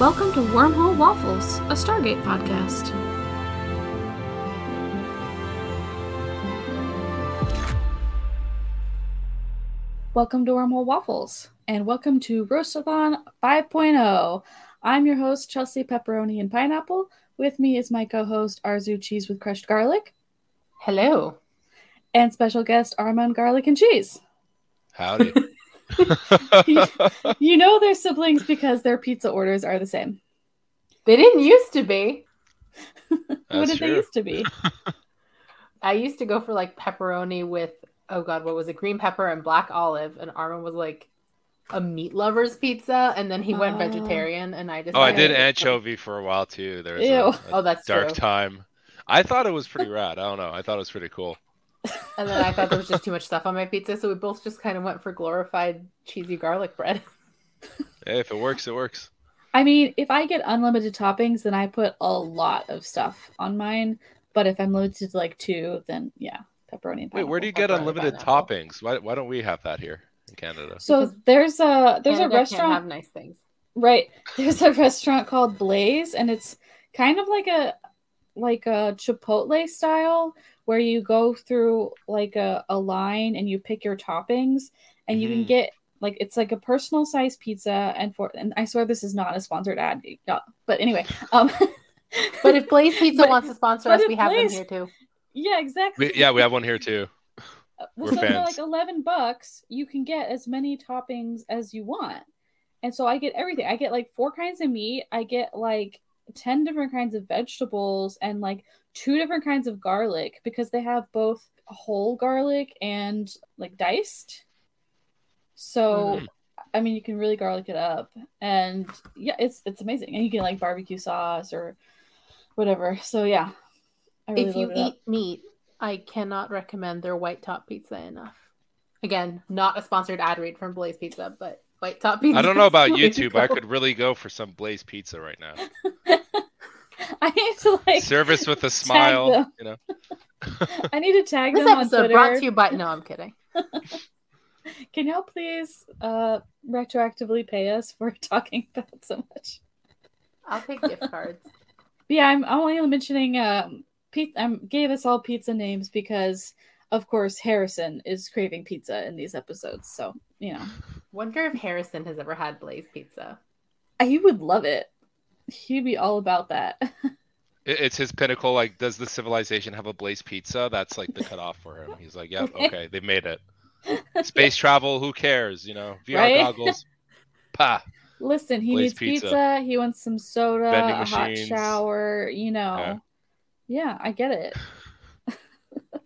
Welcome to Wormhole Waffles, a Stargate podcast. Welcome to Wormhole Waffles, and welcome to Roastathon 5.0. I'm your host, Chelsea Pepperoni and Pineapple. With me is my co host, Arezou Cheese with Crushed Garlic, Hello. and special guest, Arman Garlic and Cheese. Howdy. You know they're siblings because their pizza orders are the same. They didn't used to be. what That's did they used to be? I used to go for like pepperoni with oh god, what was it? Green pepper and black olive. And Arman was like a meat lover's pizza, and then he went Oh. vegetarian, and I just oh, I did anchovy for a while too. There was Ew. a, a Oh, that's dark true. time. I thought it was pretty rad. I don't know. I thought it was pretty cool. And then I thought there was just too much stuff on my pizza, so we both just kind of went for glorified cheesy garlic bread. Hey, if it works, it works. I mean, if I get unlimited toppings, then I put a lot of stuff on mine. But if I'm limited to like two, then yeah, pepperoni and Wait, where do you get unlimited pineapple. toppings? Why, why don't we have that here in Canada? So Because there's a there's Canada a can't restaurant have nice things. right. There's a restaurant called Blaze, and it's kind of like a like a Chipotle style where you go through like a, a line and you pick your toppings and you can Mhm. get like it's like a personal size pizza and for and I swear this is not a sponsored ad, yeah, but anyway, um, But if Blaze Pizza But- wants to sponsor us, we have Blaze- them here too. yeah, exactly. We, yeah, we have one here too. Uh, We're Well, so for fans. like eleven bucks, you can get as many toppings as you want, and so I get everything. I get like four kinds of meat. I get like ten different kinds of vegetables and like two different kinds of garlic because they have both whole garlic and like diced. So, Mhm. I mean, you can really garlic it up, and yeah, it's it's amazing. And you can like barbecue sauce or whatever. So yeah, really if you load it up. eat meat, I cannot recommend their white top pizza enough. Again, not a sponsored ad read from Blaze Pizza, but white top pizza. I don't know about is the you way to two, but I could really go for some Blaze Pizza right now. I need to like Service with a smile, you know. I need to tag This them on episode Twitter. brought to you by. No, I'm kidding. Can y'all please uh retroactively pay us for talking about so much? I'll take gift cards. Yeah, I'm only mentioning um Pete um gave us all pizza names because of course Harrison is craving pizza in these episodes. So, you know. Wonder if Harrison has ever had Blaze Pizza. He would love it. He'd be all about that. It's his pinnacle. Like, does the civilization have a Blaze Pizza? That's like the cutoff for him. He's like, yeah, okay, they made it. Space travel, who cares? You know, VR Right? goggles. Pa. Listen, he Blaze needs pizza. pizza. he wants some soda, a hot shower, you know. Yeah. yeah I get it.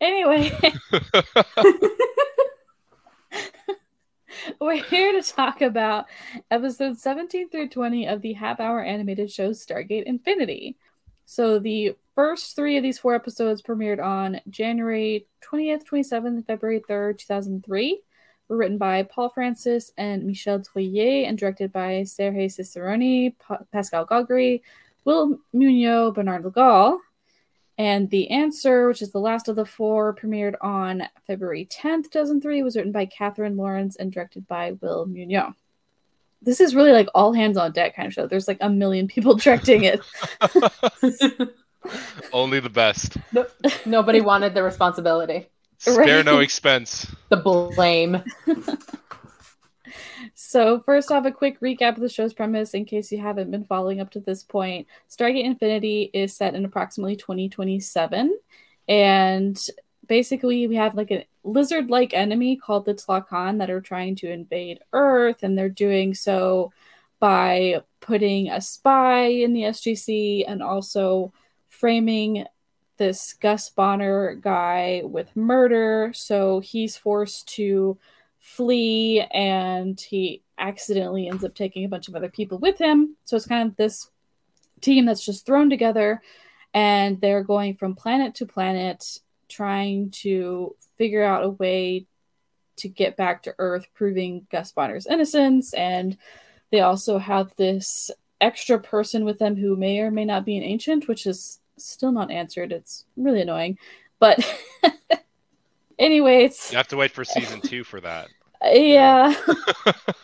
anyway, We're here to talk about episodes 17 through 20 of the half hour animated show Stargate Infinity. So, the first three of these four episodes premiered on January 20th, 27th, February 3rd, 2003. Were written by Paul Francis and Michel Troyer and directed by Serge Cicerone, Pa- Pascal Gaugury, Will Munoz, Bernard Legal. And The Answer, which is the last of the four, premiered on February 10th, 2003, was written by Catherine Lawrence and directed by Will Munoz. This is really like all hands on deck kind of show. There's like a million people directing it. Only the best. Nobody wanted the responsibility. Spare Right. no expense. The blame. So, first off, a quick recap of the show's premise in case you haven't been following up to this point. Stargate Infinity is set in approximately 2027. And basically, we have like a lizard like enemy called the Tlacan that are trying to invade Earth. And they're doing so by putting a spy in the SGC and also framing this Gus Bonner guy with murder. So, he's forced to flee and he accidentally ends up taking a bunch of other people with him. So it's kind of this team that's just thrown together and they're going from planet to planet trying to figure out a way to get back to Earth, proving Gus Bonner's innocence. And they also have this extra person with them who may or may not be an ancient, which is still not answered. It's really annoying. But anyways, You have to wait for season two for that. yeah.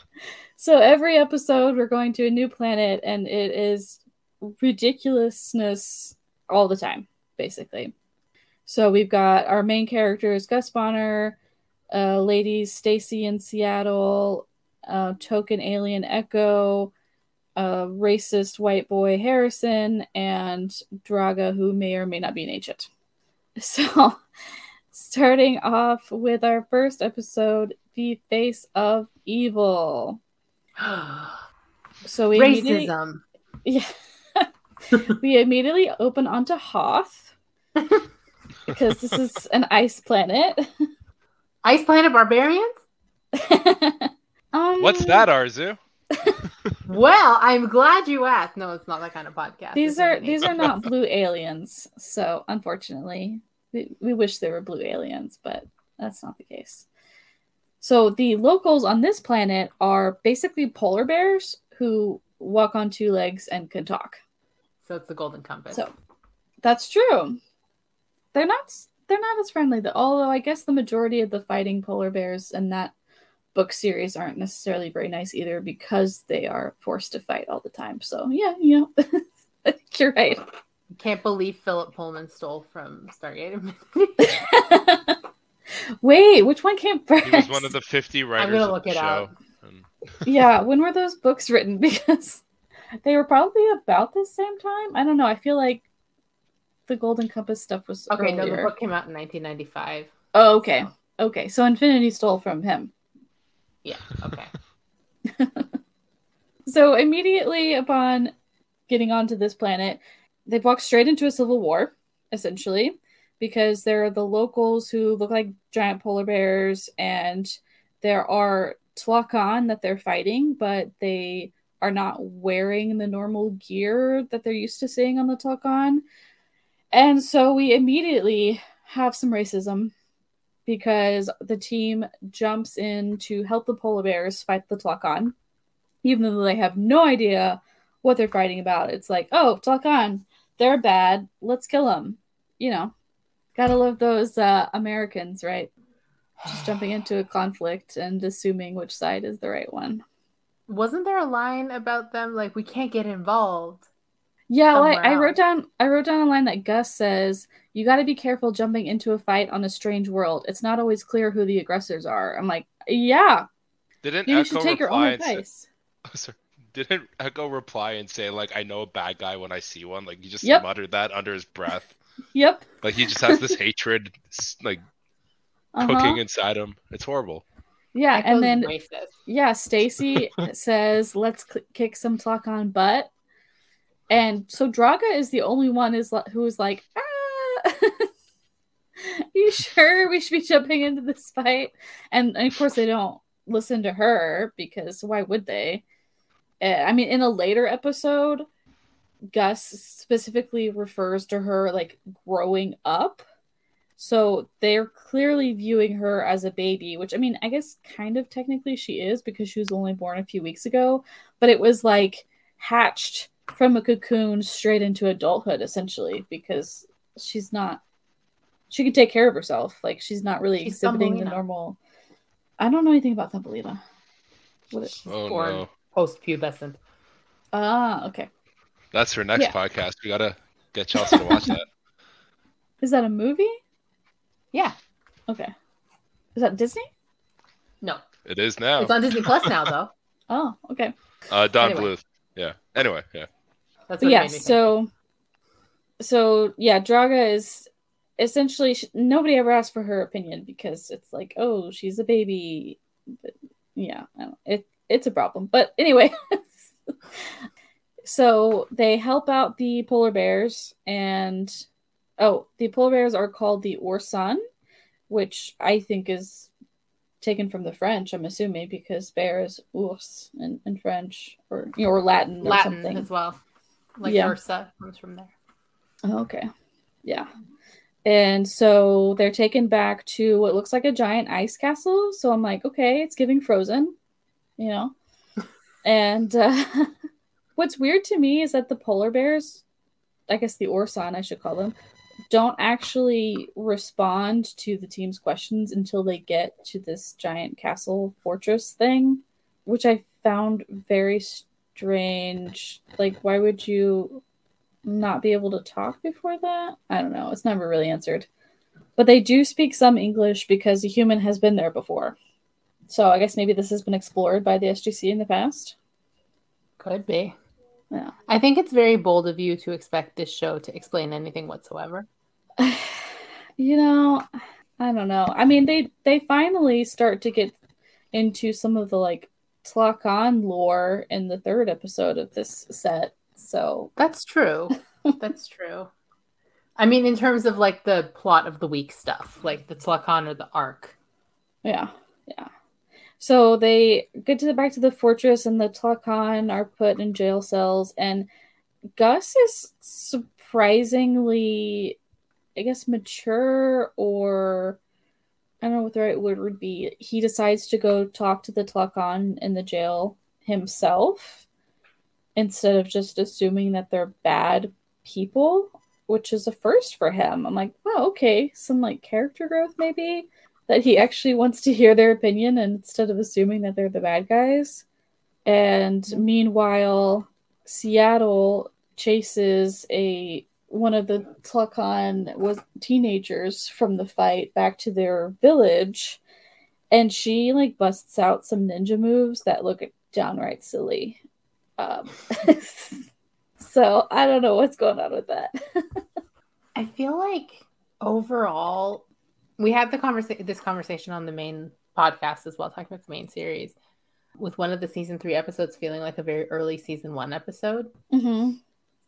So every episode, we're going to a new planet, and it is ridiculousness all the time, basically. So we've got our main characters, Gus Bonner, uh, ladies Stacy in Seattle, uh, token alien Echo, uh, racist white boy Harrison, and Draga, who may or may not be an agent. So, starting off with our first episode, The Face of Evil. So we immediately- Racism. yeah. we immediately open onto Hoth because this is an ice planet. Ice Planet Barbarians? um, What's that, Arezou? Well, I'm glad you asked. No, it's not that kind of podcast. These are isn't these are not blue aliens, so unfortunately, we, we wish they were blue aliens, but that's not the case. So the locals on this planet are basically polar bears who walk on two legs and can talk. So it's the Golden Compass. So that's true. They're not they're not as friendly though. Although I guess the majority of the fighting polar bears in that book series aren't necessarily very nice either because they are forced to fight all the time. So yeah, you know, you're right. Can't believe Philip Pullman stole from Stargate. Wait, which one came first? He was one of the 50 writers I'm gonna look it show. up. And yeah, when were those books written? Because they were probably about the same time. I don't know. I feel like the Golden Compass stuff was okay, no, the book came out in 1995. Oh, okay. Okay, so Infinity stole from him. Yeah, okay. So immediately upon getting onto this planet, they walk straight into a civil war, essentially, because there are the locals who look like giant polar bears, and there are Tlakan that they're fighting, but they are not wearing the normal gear that they're used to seeing on the Tlakan. And so we immediately have some racism because the team jumps in to help the polar bears fight the Tlakan even though they have no idea what they're fighting about. It's like, oh, Tlakan, they're bad. Let's kill them. You know, gotta love those uh, Americans, right? Just jumping into a conflict and assuming which side is the right one. Wasn't there a line about them like we can't get involved? Yeah, like Somewhere I wrote down, I wrote down a line that Gus says, "You got to be careful jumping into a fight on a strange world. It's not always clear who the aggressors are." I'm like, yeah, didn't you Echo should take your own reply and say, advice. sorry, didn't Echo reply and say like I know a bad guy when I see one? Like he just Yep. muttered that under his breath. Yep. Like he just has this hatred like Uh-huh. cooking inside him. It's horrible. Yeah, Echo's and then racist. Yeah, Stacy says, "Let's cl- kick some Tla'Can butt," and so Draga is the only one is li- who is like, "Ah, you sure we should be jumping into this fight?" And, and of course, they don't listen to her because why would they? Uh, I mean, in a later episode, Gus specifically refers to her like growing up. So they're clearly viewing her as a baby, which I mean, I guess kind of technically she is because she was only born a few weeks ago, but it was like hatched from a cocoon straight into adulthood essentially because she's not she can take care of herself. Like she's not really She's exhibiting the normal I don't know anything about Thumbelina. What it, Oh born. no, Post pubescent. ah, okay. That's her next Yeah. podcast. We gotta get Chelsea to watch that. Is that a movie? Yeah. Okay. Is that Disney? No. It is now. It's on Disney Plus now though. Oh, okay. Uh, Don Anyway. Bluth. Yeah. Anyway, yeah. That's what yeah, made me think. so so yeah, Draga is essentially sh nobody ever asked for her opinion because it's like, oh, she's a baby. But yeah, I don't- it it's a problem. But anyway, so they help out the polar bears, and oh, the polar bears are called the Orson, which I think is taken from the French. I'm assuming because bear is ours in, in French or you know, or Latin or Latin something. as well. Like Yeah. Ursa comes from there. Oh, okay. Yeah. And so they're taken back to what looks like a giant ice castle. So I'm like, okay, it's giving frozen, you know? and uh, what's weird to me is that the polar bears, I guess the Orson, I should call them, don't actually respond to the team's questions until they get to this giant castle fortress thing, which I found very strange. Like, why would you not be able to talk before that? I don't know. It's never really answered. But they do speak some English because a human has been there before. So I guess maybe this has been explored by the SGC in the past. Could be. Yeah. I think it's very bold of you to expect this show to explain anything whatsoever. you know, I don't know. I mean, they they finally start to get into some of the like Tla'Can lore in the third episode of this set. So That's true. That's true. I mean, in terms of like the plot of the week stuff, like the Tla'Can or the arc. yeah, yeah. So they get to the back to the fortress, and the Tla'Can are put in jail cells, and Gus is surprisingly, I guess, mature or I don't know what the right word would be. He decides to go talk to the Tla'Can in the jail himself instead of just assuming that they're bad people, which is a first for him. I'm like, oh, okay, some like character growth maybe that he actually wants to hear their opinion and instead of assuming that they're the bad guys. And meanwhile, Seattle chases a one of the Tla'Can was teenagers from the fight back to their village, and she like busts out some ninja moves that look downright silly. Um, so I don't know what's going on with that. I feel like overall, we had the conversation this conversation on the main podcast as well, talking about the main series, with one of the season three episodes feeling like a very early season one episode. mm-hmm.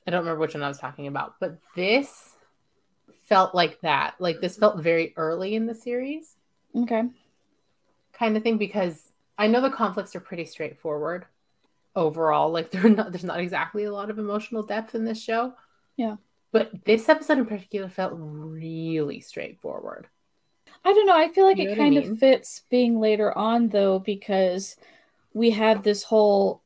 I don't remember which one I was talking about, but this felt like that. Like this felt very early in the series, Okay. kind of thing, because I know the conflicts are pretty straightforward overall. Like they're not there's not exactly a lot of emotional depth in this show. Yeah. But this episode in particular felt really straightforward. I don't know. I feel like You know it what I kind mean? of fits being later on though, because we have this whole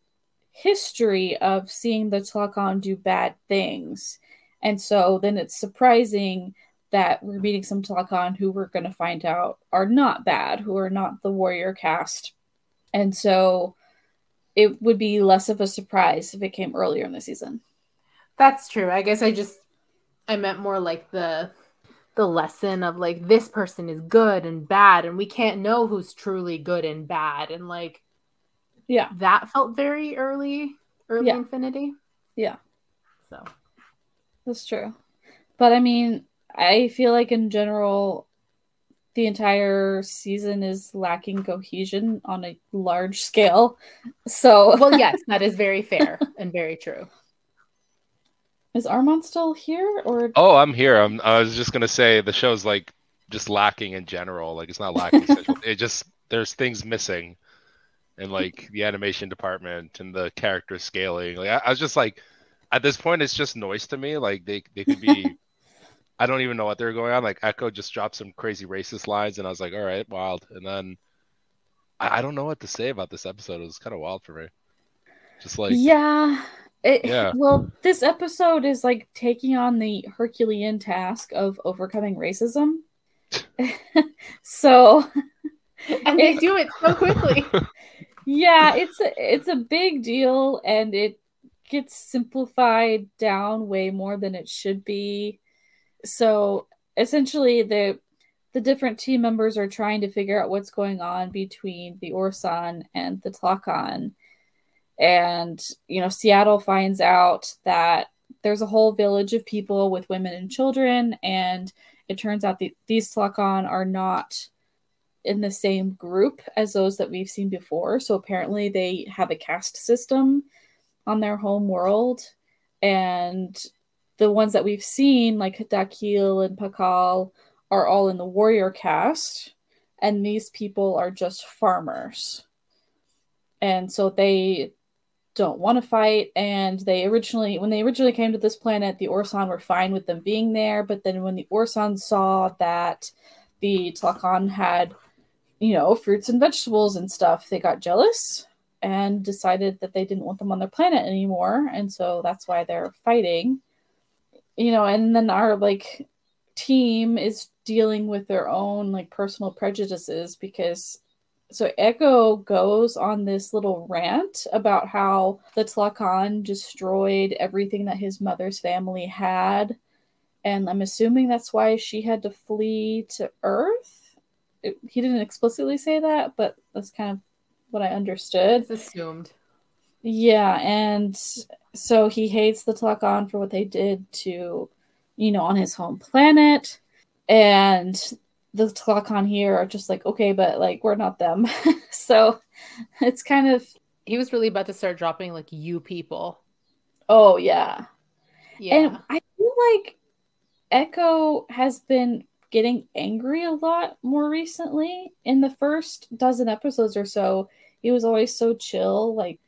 history of seeing the Tla'Can do bad things. And so then it's surprising that we're meeting some Tla'Can who we're going to find out are not bad, who are not the warrior caste. And so it would be less of a surprise if it came earlier in the season. That's true. I guess I just I meant more like the the lesson of like this person is good and bad and we can't know who's truly good and bad and like Yeah. that felt very early early Yeah. infinity. Yeah. So That's true. But I mean, I feel like in general, the entire season is lacking cohesion on a large scale. So, well yes, that is very fair and very true. Is Arman still here or? Oh, I'm here. I'm, I was just gonna say the show's like just lacking in general. Like it's not lacking. it just there's things missing, in like the animation department and the character scaling. Like I, I was just like, at this point, it's just noise to me. Like they they could be. I don't even know what they're going on. Like Echo just dropped some crazy racist lines, and I was like, all right, wild. And then I, I don't know what to say about this episode. It was kind of wild for me. Just like yeah. It, Yeah. Well, this episode is like taking on the Herculean task of overcoming racism. so, And they do it so quickly. yeah it's a, it's a big deal and it gets simplified down way more than it should be so essentially the the different team members are trying to figure out what's going on between the Orson and the Tla'Can and you know Seattle finds out that there's a whole village of people with women and children and it turns out that these Tla'Can are not in the same group as those that we've seen before. So apparently they have a caste system on their home world. And the ones that we've seen, like Dakil and Pakal, are all in the warrior caste. And these people are just farmers. And so they don't want to fight. And they originally, when they originally came to this planet, the orson were fine with them being there. But then when the orson saw that the Tla'Can had you know, fruits and vegetables and stuff, they got jealous and decided that they didn't want them on their planet anymore. And so that's why they're fighting. You know, and then our like team is dealing with their own like personal prejudices because so Echo goes on this little rant about how the Tlacan destroyed everything that his mother's family had. And I'm assuming that's why she had to flee to Earth. It, he didn't explicitly say that, but that's kind of what I understood. It's assumed. Yeah, and so he hates the Tlacan for what they did to, you know, on his home planet. And the Tlacan here are just like, okay, but like we're not them. so it's kind of He was really about to start dropping like you people. oh yeah. Yeah. And I feel like Echo has been getting angry a lot more recently. In the first dozen episodes or so, he was always so chill, like,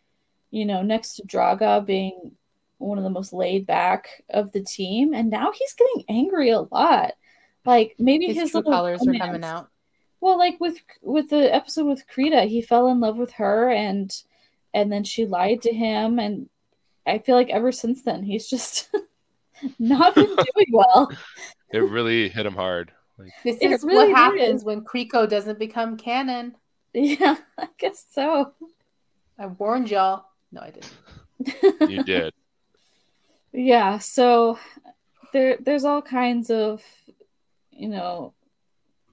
you know, next to Draga being one of the most laid back of the team. And now he's getting angry a lot. Like maybe his, his, true little colors are coming out. Well, like with with the episode with Krita, he fell in love with her and and then she lied to him and I feel like ever since then he's just not been doing well. It really hit him hard. Like, This It is really what happens did. when Kriko doesn't become canon. Yeah, I guess so. I warned y'all. No, I didn't. you did. yeah, so there there's all kinds of you know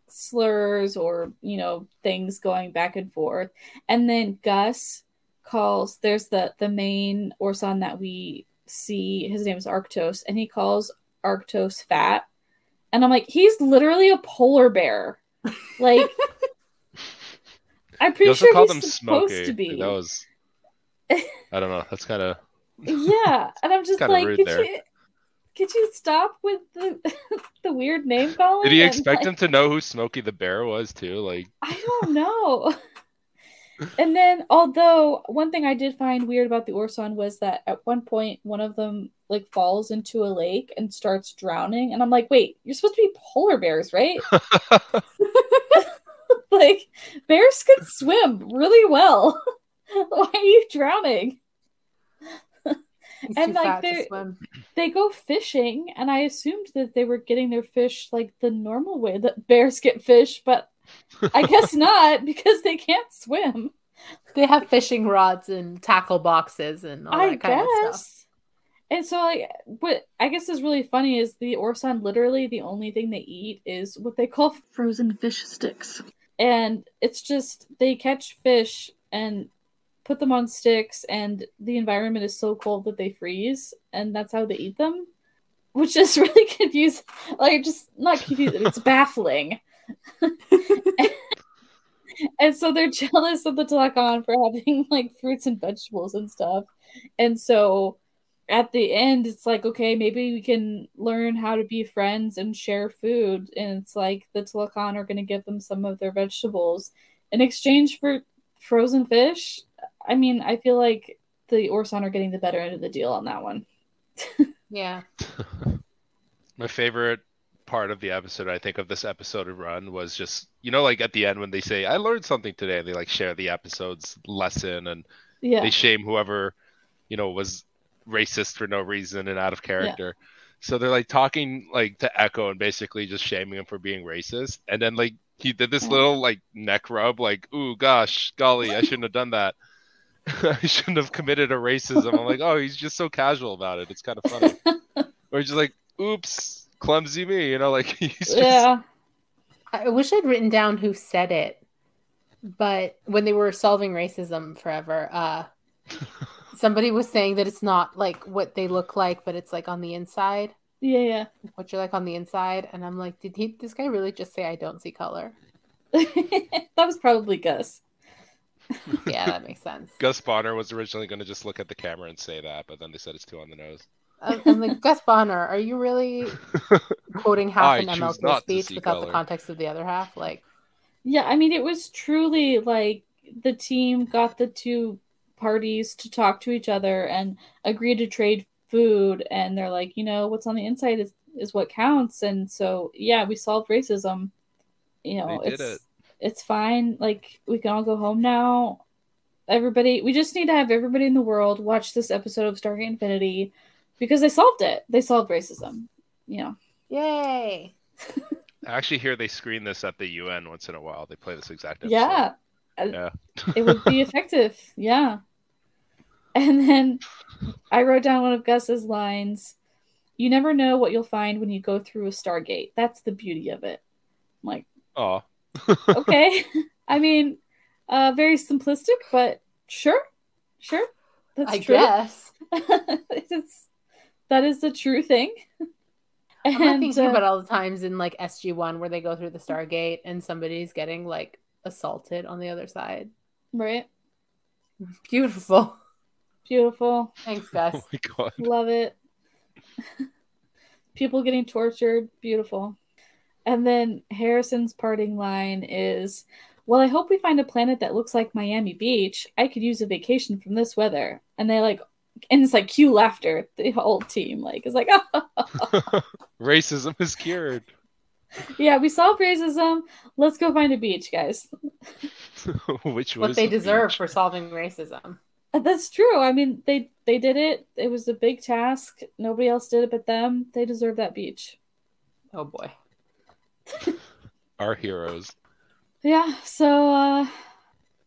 slurs or you know things going back and forth. And then Gus calls there's the the main Orson that we see, his name is Arctos, and he calls Arctos fat. And I'm like, he's literally a polar bear. Like I'm pretty sure called he's supposed Smokey. to be. That was. I don't know. That's kind of. yeah and i'm just like could you could you stop with the the weird name calling Did he expect like, him to know who Smokey the Bear was too? Like, i don't know. And then although one thing i did find weird about the orson was that at one point one of them like falls into a lake and starts drowning and i'm like wait you're supposed to be polar bears right? Like bears can swim really well. Why are you drowning He's And, too like, fat to they're- swim. they go fishing and i assumed that they were getting their fish like the normal way that bears get fish but i guess not because they can't swim They have fishing rods and tackle boxes and all that i kind of stuff. and so like what i guess is really funny is the orson literally the only thing they eat is what they call frozen fish sticks and it's just they catch fish and put them on sticks and the environment is so cold that they freeze and that's how they eat them which is really confusing. Like just not confusing it's baffling. And so they're jealous of the Tlacan for having like fruits and vegetables and stuff. And so at the end it's like okay maybe we can learn how to be friends and share food. And it's like the Tlacan are going to give them some of their vegetables in exchange for frozen fish i mean i feel like the orson are getting the better end of the deal on that one Yeah. My favorite part of the episode, I think, of this episode of Run was just, you know, like at the end when they say, I learned something today, and they like share the episode's lesson and yeah they shame whoever, you know, was racist for no reason and out of character. So they're like talking like to Echo and basically just shaming him for being racist. And then like he did this little like neck rub, like, ooh, gosh, golly, I shouldn't have done that. I shouldn't have committed a racism. I'm like, oh, he's just so casual about it. It's kind of funny. or he's just like, oops, clumsy me, you know, like he's just yeah I wish I'd written down who said it, but when they were solving racism forever, uh, somebody was saying that it's not like what they look like, but it's like on the inside, yeah yeah what you're like on the inside. And I'm like, did he? This guy really just say I don't see color? that was probably gus Yeah, that makes sense. Gus Bonner was originally going to just look at the camera and say that, but then they said it's too on the nose. Um, I'm, I'm like, Gus Bonner, are you really quoting half I an MLK speech see without the context of the other half? Like, Yeah, I mean, it was truly like the team got the two parties to talk to each other and agree to trade food, and they're like, you know, what's on the inside is is what counts, and so yeah, we solved racism. You know, They did it's it. It's fine. Like we can all go home now. Everybody, we just need to have everybody in the world watch this episode of Stargate Infinity because they solved it. They solved racism. You know. yay! I actually hear they screen this at the UN once in a while. They play this exact episode. Yeah. Yeah. Uh, it would be effective. Yeah. And then I wrote down one of Gus's lines. You never know what you'll find when you go through a Stargate. That's the beauty of it. I'm like, Oh. Okay. I mean, uh, very simplistic, but sure, sure, that's I true. guess. it's, that is the true thing. I'm And, thinking uh, about all the times in like SG One where they go through the Stargate and somebody's getting like assaulted on the other side. right, Beautiful. beautiful, Thanks, Oh Gus. my god. love it. People getting tortured, beautiful. And then Harrison's parting line is, "Well, I hope we find a planet that looks like Miami Beach. I could use a vacation from this weather." And they like, and it's like cue laughter. The whole team like is like, "Oh, Racism is cured. yeah, we solved racism. Let's go find a beach, guys." Which was What they the deserve beach. for solving racism. Uh, That's true. I mean, they they did it. It was a big task. Nobody else did it but them. They deserve that beach. Oh boy. Our heroes. Yeah. So uh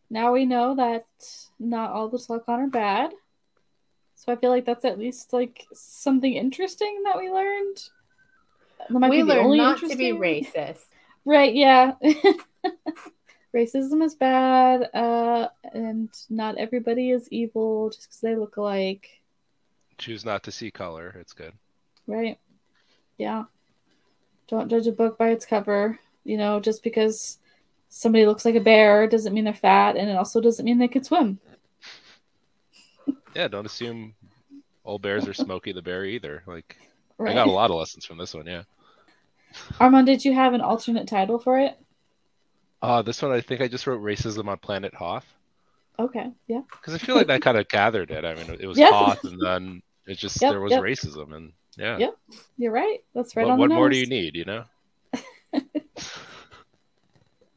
now we know that not all the Tla'Can are bad. So I feel like that's at least like something interesting that we learned. That might we be learned only not to be racist. Right, yeah. Racism is bad, uh, and not everybody is evil just because they look alike. Choose not to see color. It's good. Right. Yeah. Don't judge a book by its cover. You know, just because somebody looks like a bear doesn't mean they're fat, and it also doesn't mean they can swim. Yeah, don't assume all bears are Smokey the Bear either. Like Right. I got a lot of lessons from this one, yeah. Arman, did you have an alternate title for it? Uh this one I think I just wrote racism on planet Hoth. Okay. Yeah. Because I feel like that kind of gathered it. I mean it was Yeah. Hoth and then it just Yep, there was yep. racism and yeah. Yep. You're right. That's right what on what the more do you need, you know?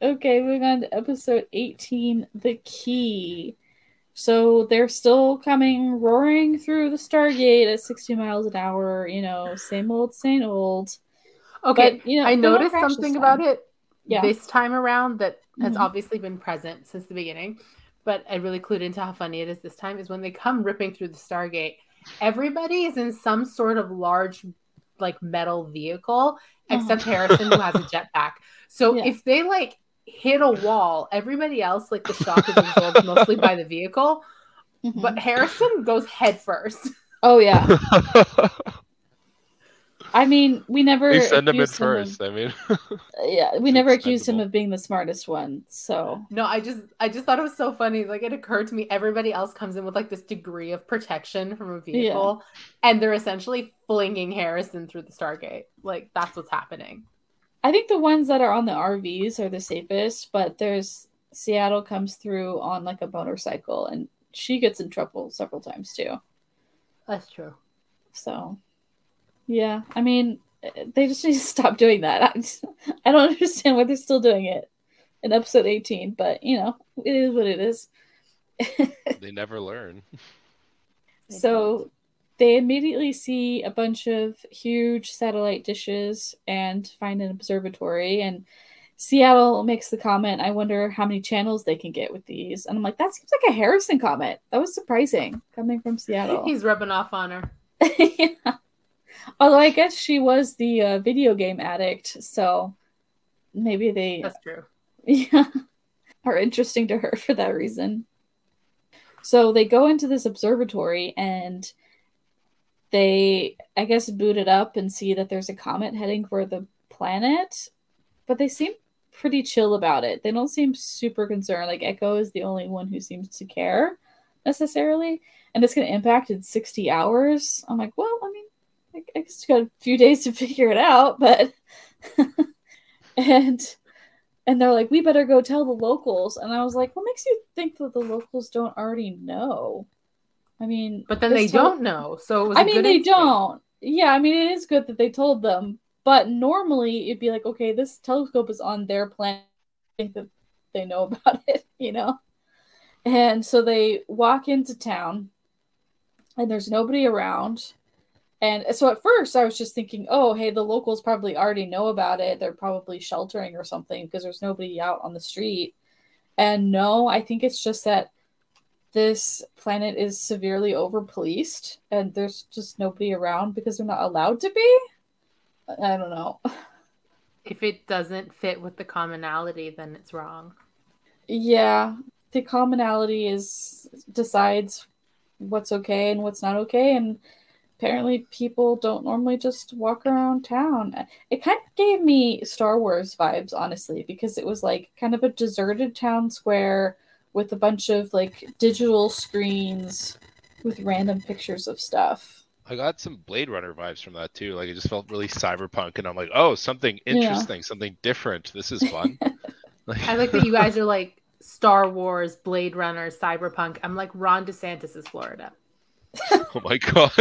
Okay, moving on to episode 18, The Key. So they're still coming roaring through the Stargate at 60 miles an hour, you know, same old, same old. Okay, But, you know, I they don't noticed crash this something time. about it Yeah. this time around that has Mhm. obviously been present since the beginning, but I really clued into how funny it is this time is when they come ripping through the Stargate. Everybody is in some sort of large, like metal vehicle, except Harrison who has a jetpack. So. Yeah. if they like hit a wall, everybody else like the shock is absorbed mostly by the vehicle, Mhm. but Harrison goes head first. oh, yeah. I mean, we never. they send him in accused of- first. I mean yeah, we never accused him of being the smartest one. So, No, I just I just thought it was so funny. Like it occurred to me everybody else comes in with like this degree of protection from a vehicle and they're essentially flinging Harrison through the Stargate. Like that's what's happening. I think the ones that are on the RVs are the safest, but there's Seattle comes through on like a motorcycle and she gets in trouble several times too. That's true. So, yeah, I mean, they just need to stop doing that. I, just- I don't understand why they're still doing it in episode 18, but you know, it is what it is. they never learn. So they immediately see a bunch of huge satellite dishes and find an observatory and Seattle makes the comment, I wonder how many channels they can get with these. And I'm like, that seems like a Harrison comment. That was surprising coming from Seattle. He's rubbing off on her. yeah. Although I guess she was the uh, video game addict, so maybe they That's true. yeah, are interesting to her for that reason. So they go into this observatory and they, I guess, boot it up and see that there's a comet heading for the planet, but they seem pretty chill about it. They don't seem super concerned. Like Echo is the only one who seems to care necessarily, and it's going to impact in 60 hours. I'm like, well, I mean, I it's got a few days to figure it out, but and and they're like, we better go tell the locals. And I was like, what makes you think that the locals don't already know? I mean, But then they told- don't know. So it was I mean, they instinct. don't. Yeah, I mean, it is good that they told them, but normally it'd be like, okay, this telescope is on their planet. I think that they know about it, you know? And so they walk into town, and there's nobody around. And so at first I was just thinking, oh, hey, the locals probably already know about it. They're probably sheltering or something because there's nobody out on the street. And no, I think it's just that this planet is severely over policed and there's just nobody around because they're not allowed to be. I don't know. If it doesn't fit with the commonality, then it's wrong. Yeah, the commonality is decides what's okay and what's not okay and apparently people don't normally just walk around town. It kind of gave me Star Wars vibes honestly because it was like kind of a deserted town square with a bunch of like digital screens with random pictures of stuff. I got some Blade Runner vibes from that too. Like it just felt really cyberpunk, and I'm like, oh, something interesting, yeah. something different. This is fun. I like that you guys are like Star Wars, Blade Runner, cyberpunk. I'm like Ron DeSantis is Florida. oh my god.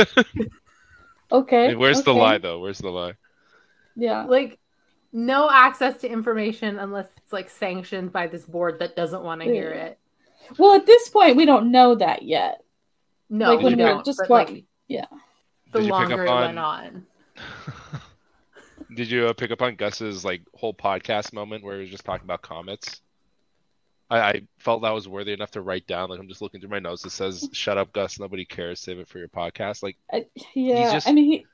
okay. where's okay. the lie though? Where's the lie? Yeah. Like no access to information unless it's like sanctioned by this board that doesn't want to yeah. hear it. Well, at this point, we don't know that yet. No, like when we're just what, like, yeah. The longer it on... went on. Did you uh, pick up on Gus's like whole podcast moment where he was just talking about comets? I, I, felt that was worthy enough to write down. Like I'm just looking through my notes. It says, "Shut up, Gus. Nobody cares. Save it for your podcast." Like, uh, yeah. Just... I mean, he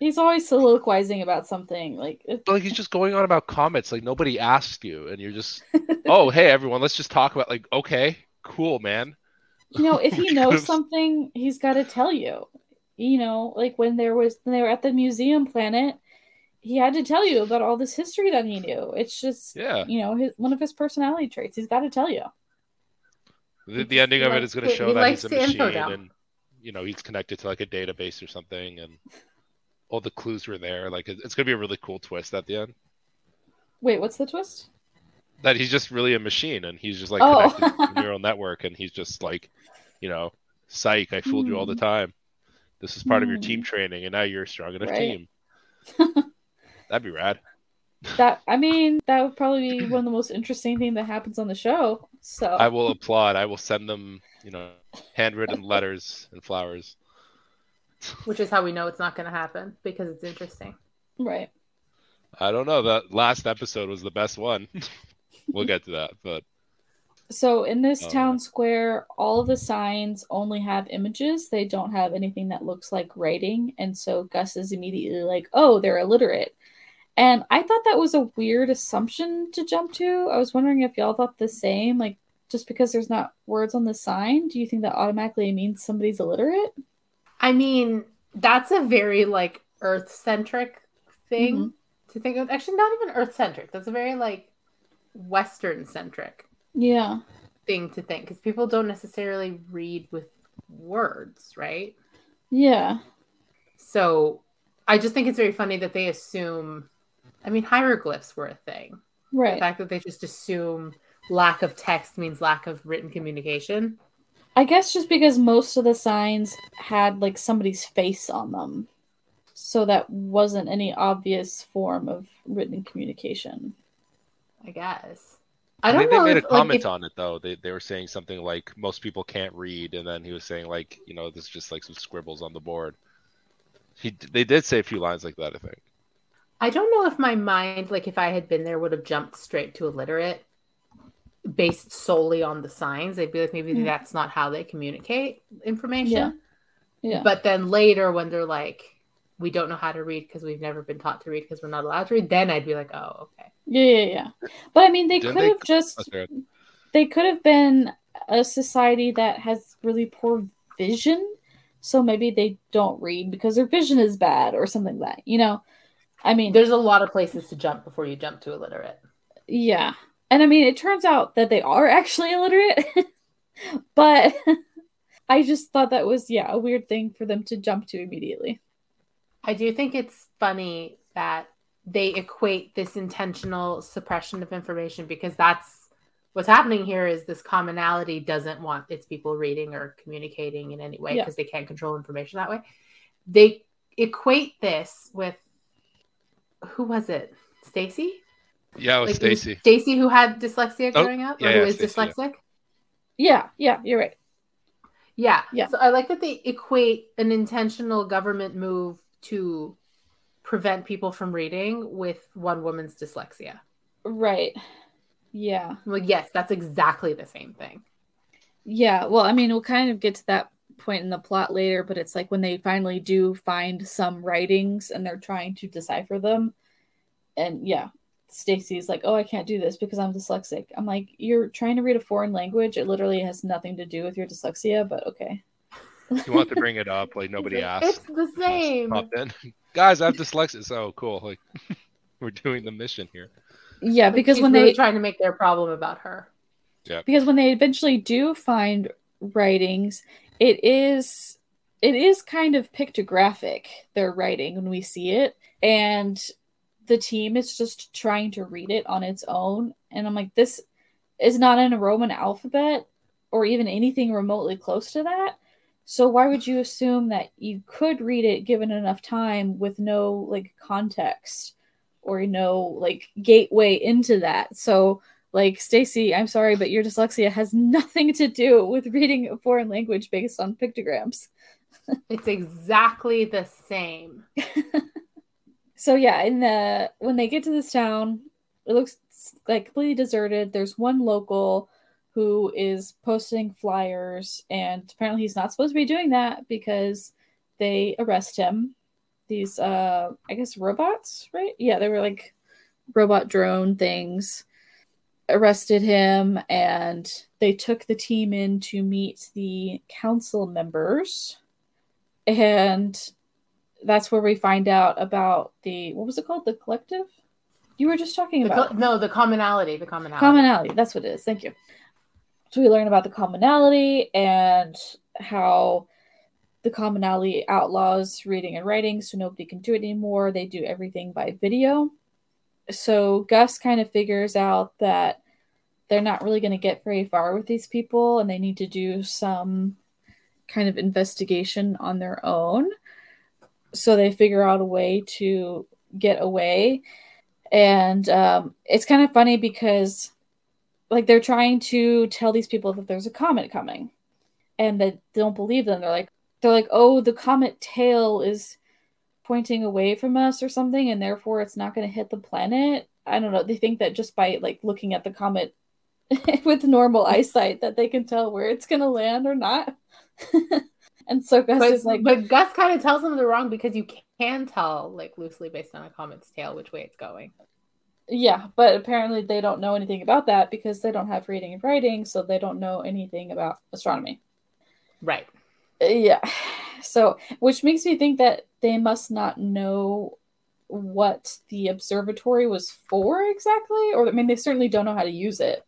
he's always soliloquizing about something. Like, but like he's just going on about comets. Like nobody asked you, and you're just, oh hey everyone, let's just talk about. Like, okay, cool, man. You know, if he knows something, he's got to tell you you know, like when there was when they were at the museum planet, he had to tell you about all this history that he knew. It's just yeah, you know, his one of his personality traits. He's got to tell you. The, the ending of it is going to show that he's a machine, and you know he's connected to like a database or something, and all the clues were there. Like it's going to be a really cool twist at the end. Wait, what's the twist? That he's just really a machine, and he's just like oh. connected to neural network, and he's just like, you know, psych, I fooled mm. you all the hmm. time. This is part mm. of your team hmm. training, and now you're a strong enough right. team. That'd be rad. That I mean, that would probably be one of the most interesting thing that happens on the show. So I will applaud. I will send them, you know, handwritten letters and flowers. Which is how we know it's not going to happen because it's interesting. Right. I don't know. That last episode was the best one. we'll get to that, but so in this oh, town square, all of the signs only have images. They don't have anything that looks like writing. And so Gus is immediately like, oh, they're illiterate. And I thought that was a weird assumption to jump to. I was wondering if y'all thought the same. Like, just because there's not words on the sign, do you think that automatically means somebody's illiterate? I mean, that's a very like earth centric thing mm-hmm. to think of. Actually, not even earth centric. That's a very like Western centric yeah thing to think because people don't necessarily read with words, right? Yeah. So I just think it's very funny that they assume. I mean, hieroglyphs were a thing. Right. The fact that they just assume lack of text means lack of written communication. I guess just because most of the signs had like somebody's face on them. So that wasn't any obvious form of written communication. I guess. I don't I think know. They made if, a comment like, if... on it though. They they were saying something like most people can't read, and then he was saying like you know this is just like some scribbles on the board. He they did say a few lines like that. I think. I don't know if my mind, like if I had been there, would have jumped straight to illiterate, based solely on the signs. They'd be like, maybe mm. that's not how they communicate information. Yeah. yeah. But then later, when they're like, we don't know how to read because we've never been taught to read because we're not allowed to read, then I'd be like, oh, okay. Yeah, yeah, yeah. But I mean, they could have just they could have been a society that has really poor vision, so maybe they don't read because their vision is bad or something like that. You know, I mean, there's a lot of places to jump before you jump to illiterate. Yeah, and I mean, it turns out that they are actually illiterate, but I just thought that was yeah a weird thing for them to jump to immediately. I do think it's funny that they equate this intentional suppression of information because that's what's happening here is this commonality doesn't want its people reading or communicating in any way because yeah. they can't control information that way. They equate this with who was it? Stacy? Yeah, it was like, Stacy. Stacy who had dyslexia oh, growing up, yeah, or who yeah, is Stacy, dyslexic. Yeah. yeah, you're right. Yeah, yeah. So I like that they equate an intentional government move to prevent people from reading with one woman's dyslexia. Right. Yeah. Well, yes, that's exactly the same thing. Yeah. Well, I mean, we'll kind of get to that point in the plot later, but it's like when they finally do find some writings and they're trying to decipher them. And yeah, Stacy's like, "Oh, I can't do this because I'm dyslexic." I'm like, "You're trying to read a foreign language. It literally has nothing to do with your dyslexia, but okay." You want to bring it up, like nobody asked. It's the same. Pop in. Guys, I have dyslexia. So cool. Like we're doing the mission here. Yeah, because she's when really they trying to make their problem about her. Yeah. Because when they eventually do find writings, it is it is kind of pictographic their writing when we see it and the team is just trying to read it on its own and I'm like this is not in a Roman alphabet or even anything remotely close to that. So why would you assume that you could read it given enough time with no like context or no like gateway into that? So like Stacy, I'm sorry, but your dyslexia has nothing to do with reading a foreign language based on pictograms. It's exactly the same. So yeah, in the when they get to this town, it looks like completely deserted. There's one local who is posting flyers, and apparently he's not supposed to be doing that because they arrest him. These uh I guess robots, right? Yeah, they were like robot drone things. Arrested him and they took the team in to meet the council members. And that's where we find out about the what was it called? The collective? You were just talking The about co- no, the commonality. The commonality. commonality. That's what it is. Thank you. So we learn about the commonality and how the commonality outlaws reading and writing, so nobody can do it anymore. They do everything by video. So Gus kind of figures out that they're not really going to get very far with these people and they need to do some kind of investigation on their own. So they figure out a way to get away. And um, it's kind of funny because like they're trying to tell these people that there's a comet coming and that they don't believe them. They're like they're like, "Oh, the comet tail is pointing away from us or something and therefore it's not going to hit the planet." I don't know. They think that just by like looking at the comet with normal eyesight that they can tell where it's going to land or not. and so Gus But, is like but Gus kind of tells them they're wrong because you can tell, like loosely based on a comet's tail, which way it's going. Yeah, but apparently they don't know anything about that because they don't have reading and writing, so they don't know anything about astronomy. Right. Uh, Yeah. So, which makes me think that they must not know what the observatory was for exactly, or I mean, they certainly don't know how to use it.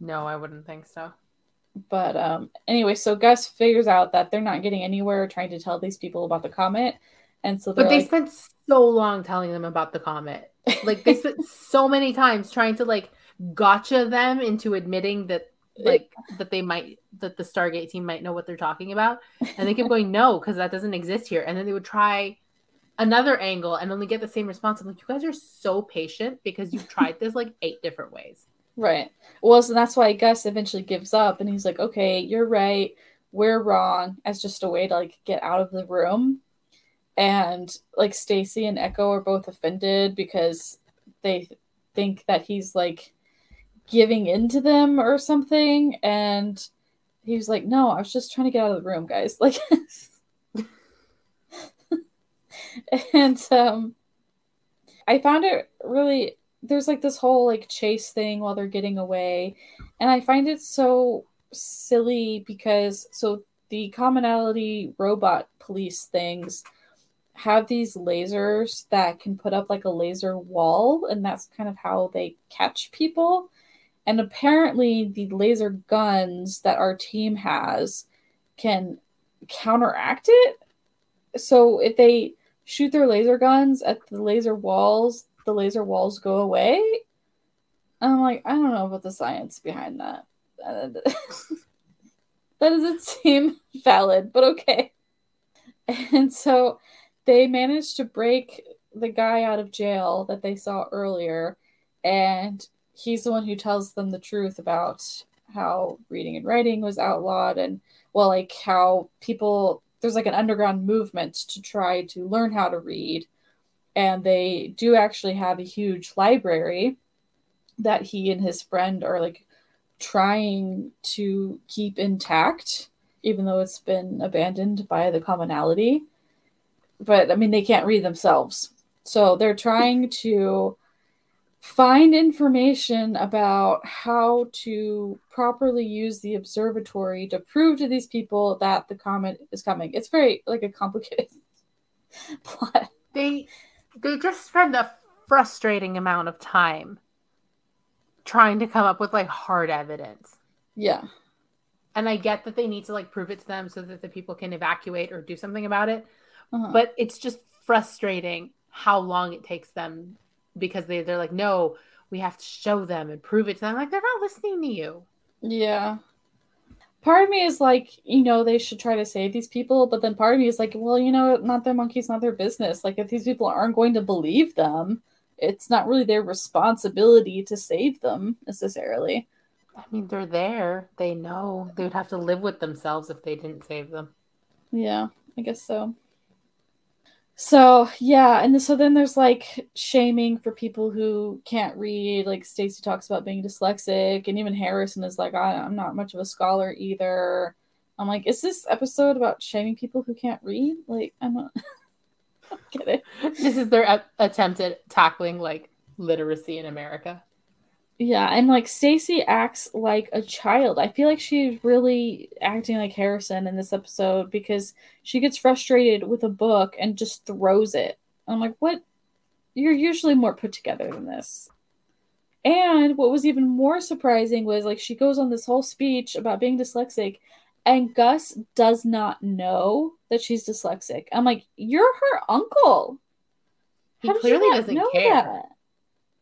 No, I wouldn't think so. But um, anyway, so Gus figures out that they're not getting anywhere trying to tell these people about the comet, and so But they like, spent so long telling them about the comet. Like they spent so many times trying to like gotcha them into admitting that like that they might that the Stargate team might know what they're talking about. And they kept going, no, because that doesn't exist here. And then they would try another angle and only get the same response. I'm like, you guys are so patient because you've tried this like eight different ways. Right. Well, so that's why Gus eventually gives up and he's like, okay, you're right. We're wrong as just a way to like get out of the room. And like Stacy and Echo are both offended because they think that he's like giving in to them or something. And he was like, no, I was just trying to get out of the room, guys. Like, and um, I found it really there's like this whole like chase thing while they're getting away and i find it so silly because so the commonality robot police things have these lasers that can put up like a laser wall and that's kind of how they catch people and apparently the laser guns that our team has can counteract it so if they shoot their laser guns at the laser walls the laser walls go away. And I'm like, I don't know about the science behind that. that doesn't seem valid, but okay. And so they managed to break the guy out of jail that they saw earlier, and he's the one who tells them the truth about how reading and writing was outlawed and well like how people there's like an underground movement to try to learn how to read and they do actually have a huge library that he and his friend are like trying to keep intact, even though it's been abandoned by the commonality. But I mean, they can't read themselves. So they're trying to find information about how to properly use the observatory to prove to these people that the comet is coming. It's very like a complicated plot. They they just spend a frustrating amount of time trying to come up with like hard evidence. Yeah. And I get that they need to like prove it to them so that the people can evacuate or do something about it. Uh-huh. But it's just frustrating how long it takes them because they, they're like, no, we have to show them and prove it to them. Like, they're not listening to you. Yeah. Part of me is like, you know, they should try to save these people, but then part of me is like, well, you know, not their monkeys, not their business. Like, if these people aren't going to believe them, it's not really their responsibility to save them necessarily. I mean, they're there. They know they would have to live with themselves if they didn't save them. Yeah, I guess so. So yeah, and so then there's like shaming for people who can't read. Like Stacy talks about being dyslexic, and even Harrison is like, I, I'm not much of a scholar either. I'm like, is this episode about shaming people who can't read? Like, I'm not. Get it. This is their attempt at tackling like literacy in America. Yeah, and like Stacy acts like a child. I feel like she's really acting like Harrison in this episode because she gets frustrated with a book and just throws it. I'm like, what? You're usually more put together than this. And what was even more surprising was like she goes on this whole speech about being dyslexic, and Gus does not know that she's dyslexic. I'm like, you're her uncle. He How you clearly doesn't know care. that?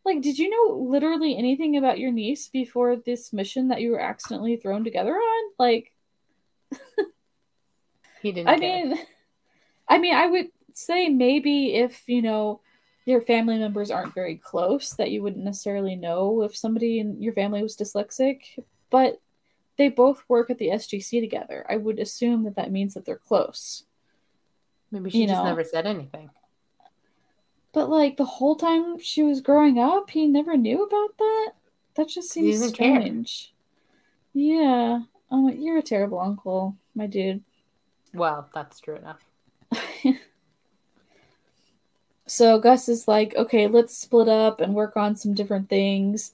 Like, did you know literally anything about your niece before this mission that you were accidentally thrown together on? Like, He didn't. I care. mean, I mean, I would say maybe if you know your family members aren't very close, that you wouldn't necessarily know if somebody in your family was dyslexic, but they both work at the SGC together. I would assume that that means that they're close. maybe she you just know. never said anything. But like the whole time she was growing up, he never knew about that. That just seems doesn't care. strange. Yeah. I'm like, you're a terrible uncle, my dude. Well, that's true enough. so Gus is like, okay, let's split up and work on some different things.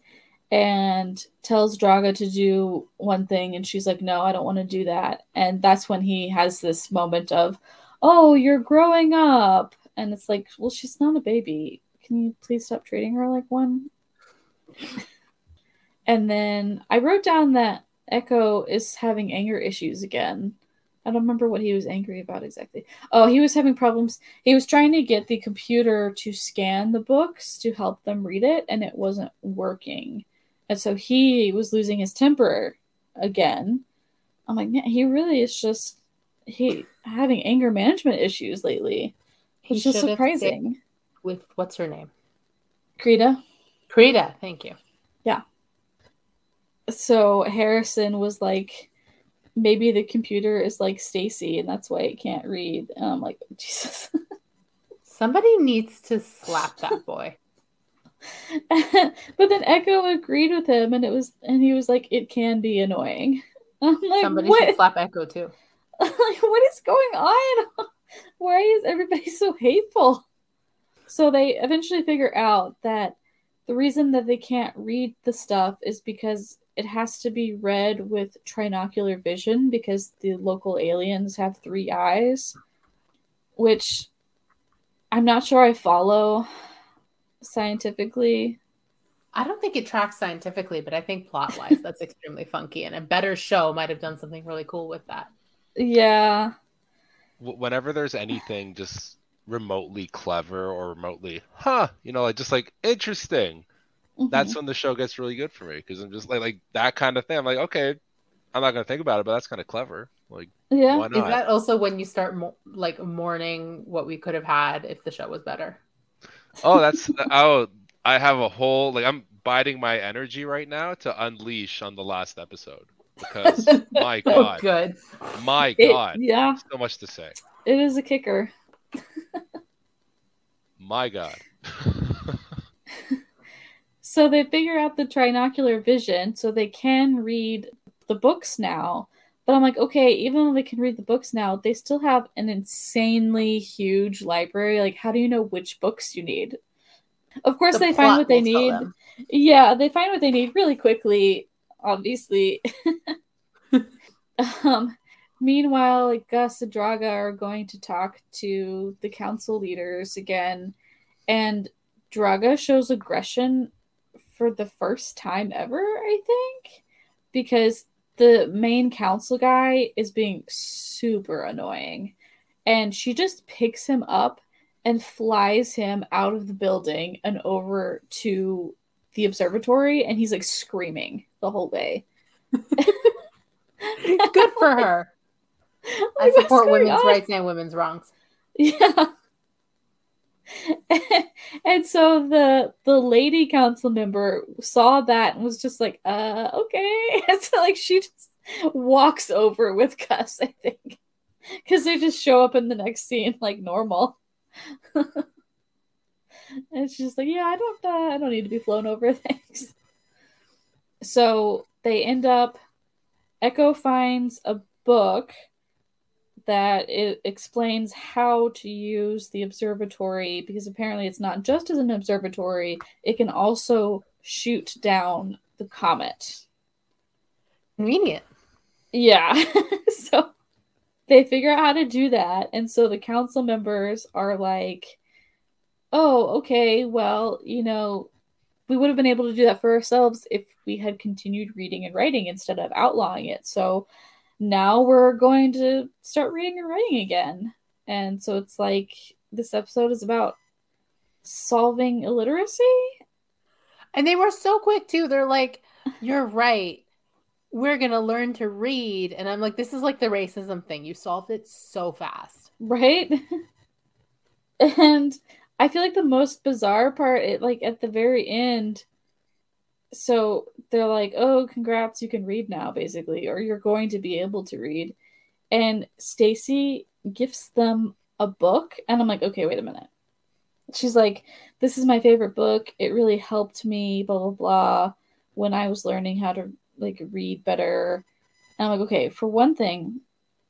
And tells Draga to do one thing, and she's like, no, I don't want to do that. And that's when he has this moment of, oh, you're growing up. And it's like, well, she's not a baby. Can you please stop treating her like one? and then I wrote down that Echo is having anger issues again. I don't remember what he was angry about exactly. Oh, he was having problems. He was trying to get the computer to scan the books to help them read it, and it wasn't working. And so he was losing his temper again. I'm like, man, he really is just he having anger management issues lately. He It's just should have stayed surprising. With what's her name? Krita. Krita. Thank you. Yeah. So Harrison was like, maybe the computer is like Stacy, and that's why it can't read. And I'm like, Jesus. Somebody needs to slap that boy. but then Echo agreed with him, and it was, and he was like, it can be annoying. I'm like, Somebody what? should slap Echo too. like, what is going on? Why is everybody so hateful? So they eventually figure out that the reason that they can't read the stuff is because it has to be read with trinocular vision because the local aliens have three eyes, which I'm not sure I follow scientifically. I don't think it tracks scientifically, but I think plot wise, that's extremely funky. And a better show might have done something really cool with that. Yeah. Wh- Whenever there's anything just remotely clever or remotely, huh, you know, like just like interesting, Mhm. that's when the show gets really good for me because I'm just like like that kind of thing. I'm like, okay, I'm not gonna think about it, but that's kind of clever. Like, yeah. why Is that also when you start mo- like mourning what we could have had if the show was better? Oh, that's oh, I have a whole like I'm biding my energy right now to unleash on the last episode because my Oh, god, good. my It- god, yeah, so much to say. it is a kicker. My god. so they figure out the trinocular vision so they can read the books now. But I'm like, okay, even though they can read the books now, they still have an insanely huge library. Like, how do you know which books you need? Of course, The they find what they need. them. Yeah, they find what they need really quickly, obviously. um, meanwhile, Gus and Draga are going to talk to the council leaders again, and Draga shows aggression for the first time ever, I think, because the main council guy is being super annoying. And she just picks him up and flies him out of the building and over to the observatory, and he's like screaming the whole way. Good for her. I support women's on? rights and women's wrongs. Yeah. and so the the lady council member saw that and was just like, uh, okay. And so like she just walks over with Gus, I think. Because they just show up in the next scene like normal. And she's just like, yeah, I don't uh, I don't need to be flown over, thanks. So they end up Echo finds a book that it explains how to use the observatory because apparently it's not just as an observatory, it can also shoot down the comet. Convenient. Yeah. so they figure out how to do that. And so the council members are like, oh, okay, well, you know, we would have been able to do that for ourselves if we had continued reading and writing instead of outlawing it. So now we're going to start reading and writing again. And so it's like this episode is about solving illiteracy. And they were so quick too. They're like, "You're right. We're gonna learn to read." And I'm like, "This is like the racism thing. You solved it so fast." right and i feel like the most bizarre part it like at the very end so they're like oh congrats you can read now basically or you're going to be able to read and stacy gifts them a book and i'm like okay wait a minute. She's like this is my favorite book. It really helped me blah blah blah when i was learning how to like read better. And i'm like okay for one thing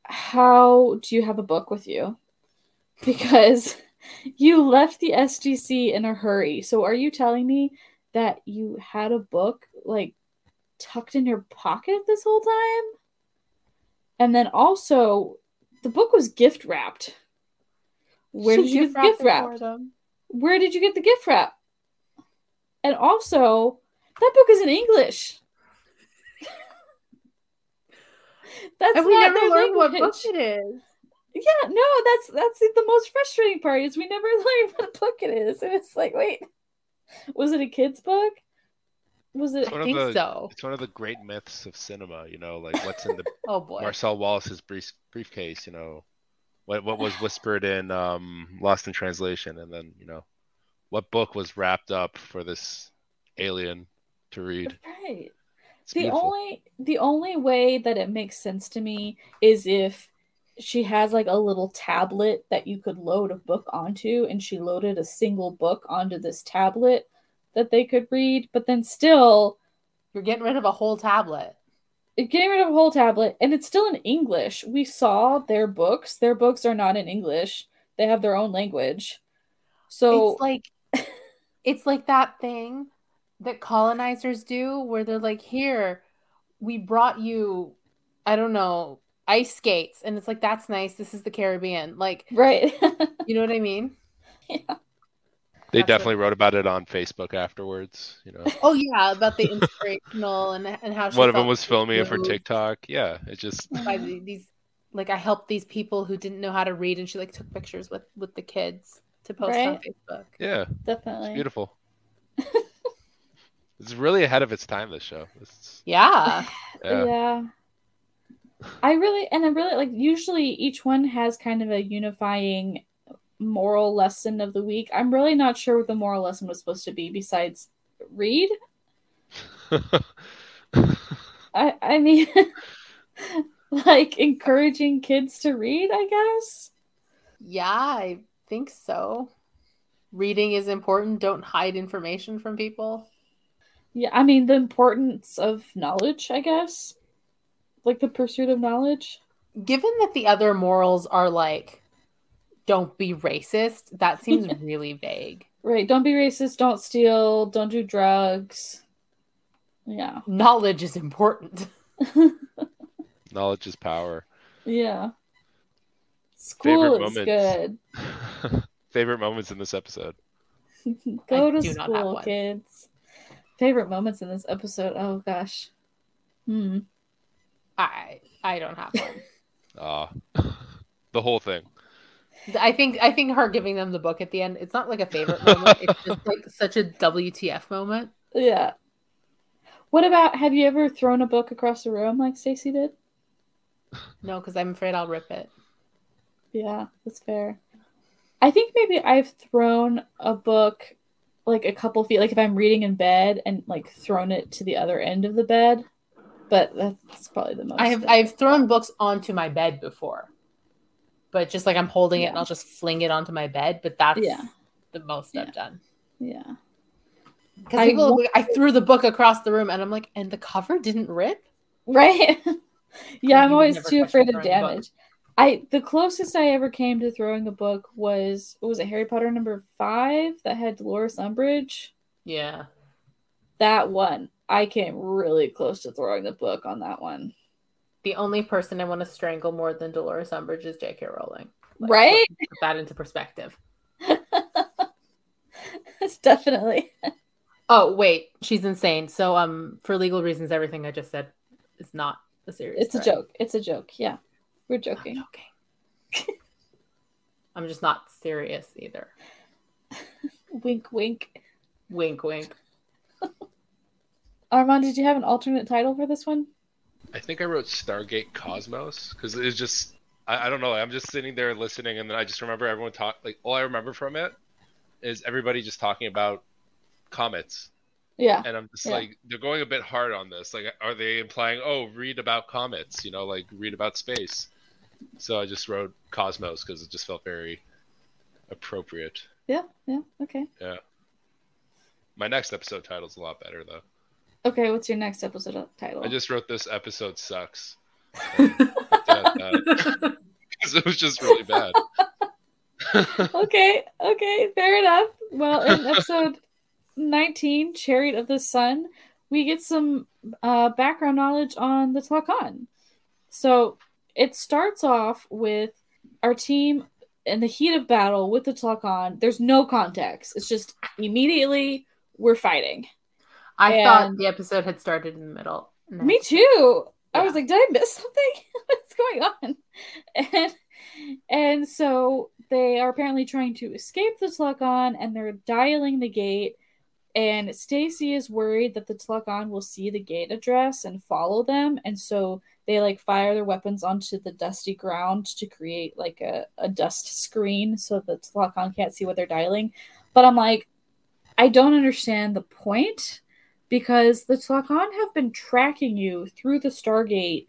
how do you have a book with you? Because you left the SGC in a hurry. So are you telling me that you had a book like tucked in your pocket this whole time? And then also, the book was gift wrapped. Where did you get gift wrap? Where did you get the gift wrap? And also, that book is in English. That's And we not never learned what book it is. Yeah, no, that's that's the most frustrating part is we never learn what book it is, and it's like, wait, was it a kid's book? Was it? One I of think the- so. It's one of the great myths of cinema, you know, like what's in the Oh boy. Marcel Wallace's brief, briefcase, you know, what what was whispered in um, Lost in Translation, and then you know, what book was wrapped up for this alien to read. Right. It's The beautiful. only the only way that it makes sense to me is if she has like a little tablet that you could load a book onto, and she loaded a single book onto this tablet that they could read, but then still You're getting rid of a whole tablet. getting rid of a whole tablet and it's still in english. We saw their books. Their books are not in english. They have their own language. So it's like it's like that thing that colonizers do where they're like here we brought you i don't know ice skates and it's like that's nice this is the caribbean like right you know what i mean yeah They That's definitely wrote about it on Facebook afterwards. You know, oh yeah about the inspirational and and how she one of them was filming it for TikTok. Yeah, it just by these like i helped these people who didn't know how to read and she like took pictures with with the kids to post on facebook yeah, it's definitely beautiful. it's really ahead of its time. This show. It's, yeah yeah. yeah i really and i really like usually each one has kind of a unifying moral lesson of the week i'm really not sure what the moral lesson was supposed to be besides read i i mean like encouraging kids to read i guess Yeah, I think so. Reading is important. Don't hide information from people. Yeah, I mean the importance of knowledge, I guess. Like the pursuit of knowledge. Given that the other morals are like don't be racist, that seems really vague. Right. Don't be racist, don't steal, don't do drugs. Yeah. Knowledge is important. Knowledge is power. Yeah. School is good. Favorite moments in this episode. Go I to do not have school, kids. Favorite moments in this episode. Oh gosh. Hmm. I I don't have one. Ah, the whole thing. I think I think her giving them the book at the end, it's not like a favorite moment. It's just like such a WTF moment. Yeah. What about have you ever thrown a book across the room like Stacy did? No, because I'm afraid I'll rip it. Yeah, that's fair. I think maybe I've thrown a book like a couple feet, like if I'm reading in bed and like thrown it to the other end of the bed. But that's probably the most. I have I've thrown books onto my bed before. But just like I'm holding it and I'll just fling it onto my bed. But that's Yeah. the most Yeah. I've done. Yeah. Because people wa- I threw the book across the room and I'm like, and the cover didn't rip? Right? yeah, I'm always too afraid of throwing a book. damage. I the closest I ever came to throwing a book was was it Harry Potter number five that had Dolores Umbridge. Yeah. That one. I came really close to throwing the book on that one. The only person I want to strangle more than Dolores Umbridge is J.K. Rowling. Like, Right? Put that into perspective. It's definitely Oh wait, she's insane. So um, for legal reasons, everything I just said is not a serious. it's a joke. It's a joke. Yeah. We're I'm joking. joking. I'm just not serious either. Wink wink. Wink, wink. Arman, did you have an alternate title for this one? I think I wrote Stargate Cosmos because it's just I, I don't know. I'm just sitting there listening, and then I just remember everyone talk. Like all I remember from it is everybody just talking about comets, Yeah. and I'm just Yeah. like they're going a bit hard on this. Like, are they implying, oh, read about comets? You know, like read about space. So I just wrote Cosmos because it just felt very appropriate. Yeah. Yeah. Okay. Yeah. My next episode title's a lot better though. Okay. What's your next episode title? I just wrote this episode sucks. Because it was just really bad. okay, okay, fair enough. Well, in episode 19, Chariot of the Sun, we get some uh, background knowledge on the Tla'Can. So it starts off with our team in the heat of battle with the Tla'Can. There's no context. It's just immediately we're fighting. I thought the episode had started in the middle. Me too. I was like, did I miss something? What's going on? And and so they are apparently trying to escape the Tla'Can and they're dialing the gate. And Stacy is worried that the Tla'Can will see the gate address and follow them. And so they like fire their weapons onto the dusty ground to create like a, a dust screen so the Tla'Can can't see what they're dialing. But I'm like, I don't understand the point because the Tla'Can have been tracking you through the Stargate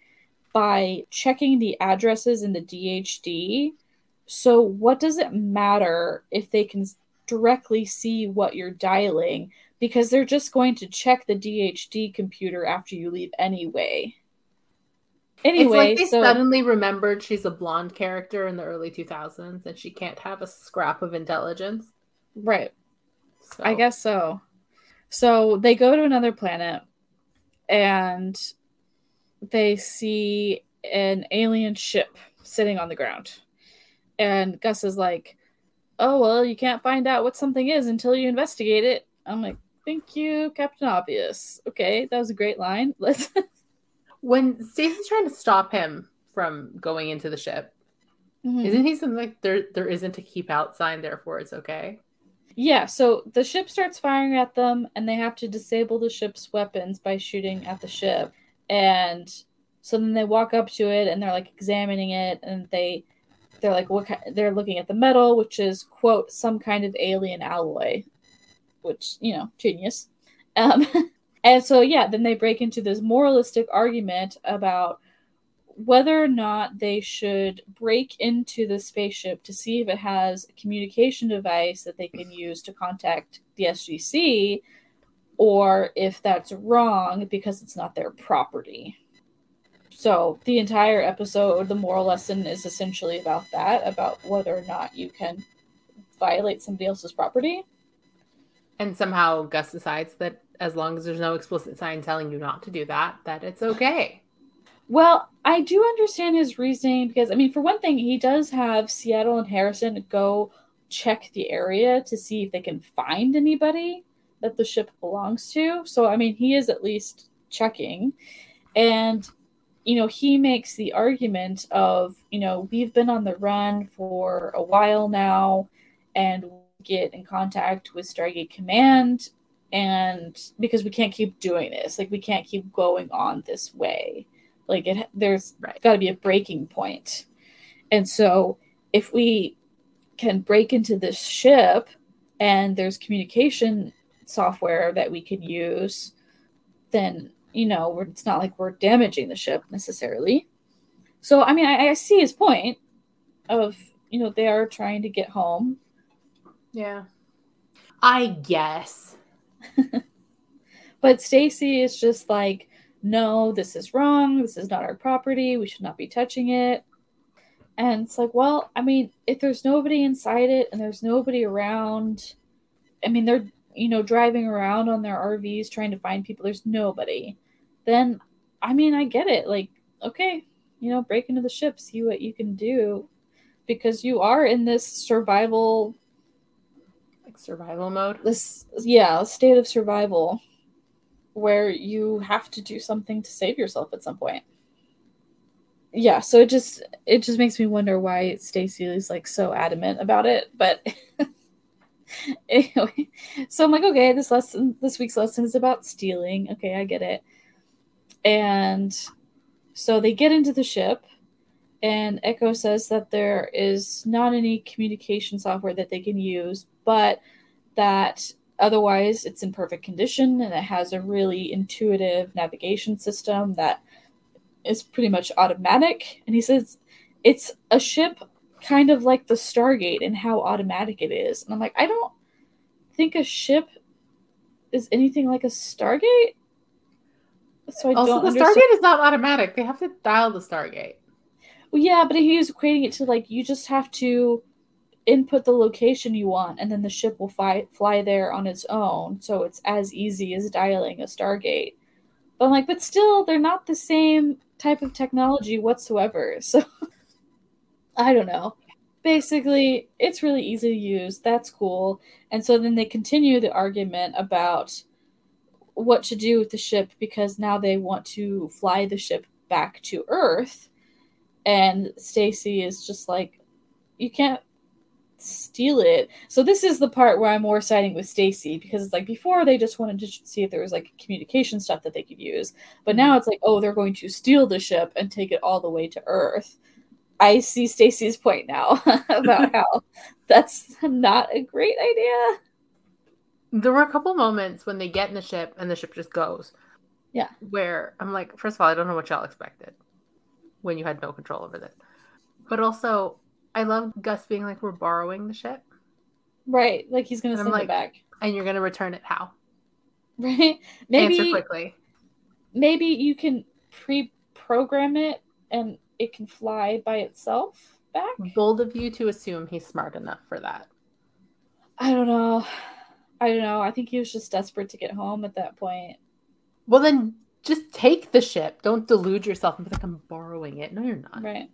by checking the addresses in the DHD. So, what does it matter if they can directly see what you're dialing? Because they're just going to check the DHD computer after you leave anyway. Anyway, It's like they so suddenly remembered she's a blonde character in the early 2000s and she can't have a scrap of intelligence. right, So. I guess so. So they go to another planet and they see an alien ship sitting on the ground. And Gus is like, Oh, well, you can't find out what something is until you investigate it. I'm like, Thank you, Captain Obvious. Okay, that was a great line. Let's. when Stacy's trying to stop him from going into the ship, Mhm. isn't he something like there there isn't a keep out sign, therefore it's okay? Yeah, so the ship starts firing at them, and they have to disable the ship's weapons by shooting at the ship. And so then they walk up to it, and they're like examining it, and they they're like, what? ki- They're looking at the metal, which is quote some kind of alien alloy, which you know, genius. Um, and so yeah, then they break into this moralistic argument about whether or not they should break into the spaceship to see if it has a communication device that they can use to contact the SGC, or if that's wrong because it's not their property. So the entire episode, the moral lesson is essentially about that, about whether or not you can violate somebody else's property. And somehow Gus decides that as long as there's no explicit sign telling you not to do that, that it's okay. Well, I do understand his reasoning because, I mean, for one thing, he does have Seattle and Harrison go check the area to see if they can find anybody that the ship belongs to. So, I mean, he is at least checking. And, you know, he makes the argument of, you know, we've been on the run for a while now and get in contact with Stargate Command and because we can't keep doing this like we can't keep going on this way like it there's right. got to be a breaking point. And so if we can break into this ship and there's communication software that we can use then you know it's not like we're damaging the ship necessarily. So i mean I, I see his point of you know they are trying to get home. Yeah. I guess. But Stacy is just like, no, this is wrong. This is not our property. We should not be touching it. And it's like, well, I mean, if there's nobody inside it and there's nobody around, I mean, they're, you know, driving around on their RVs trying to find people, there's nobody. Then, I mean, I get it. Like, okay, you know, break into the ship, see what you can do because you are in this survival like survival mode. This yeah, state of survival where you have to do something to save yourself at some point. Yeah, so it just it just makes me wonder why Stacy is like so adamant about it, but anyway, so I'm like, okay, this lesson, this week's lesson is about stealing. Okay, I get it. And so they get into the ship, and Echo says that there is not any communication software that they can use, but that otherwise it's in perfect condition and it has a really intuitive navigation system that is pretty much automatic. And he says it's a ship kind of like the Stargate and how automatic it is. And I'm like, I don't think a ship is anything like a Stargate. So I also, the understand. Stargate is not automatic. They have to dial the Stargate. Well, yeah, but he was equating it to like you just have to input the location you want and then the ship will fly fly there on its own so it's as easy as dialing a stargate. But i'm like but still they're not the same type of technology whatsoever so i don't know. Basically it's really easy to use that's cool. And so then they continue the argument about what to do with the ship because now they want to fly the ship back to earth and stacy is just like you can't steal it. So this is the part where I'm more siding with Stacy because it's like before they just wanted to see if there was like communication stuff that they could use, but now it's like oh they're going to steal the ship and take it all the way to Earth. I see Stacy's point now about how that's not a great idea. There were a couple moments when they get in the ship and the ship just goes. Yeah. Where I'm like, first of all, I don't know what y'all expected when you had no control over this. But also, I love Gus being like, "We're borrowing the ship." Right, like he's gonna send like, it back, and you're gonna return it how? Right? Maybe answer quickly. Maybe you can pre-program it, and it can fly by itself back. Bold of you to assume he's smart enough for that. I don't know. I don't know. I think he was just desperate to get home at that point. Well, then just take the ship. Don't delude yourself and be like, I'm borrowing it. No, you're not. Right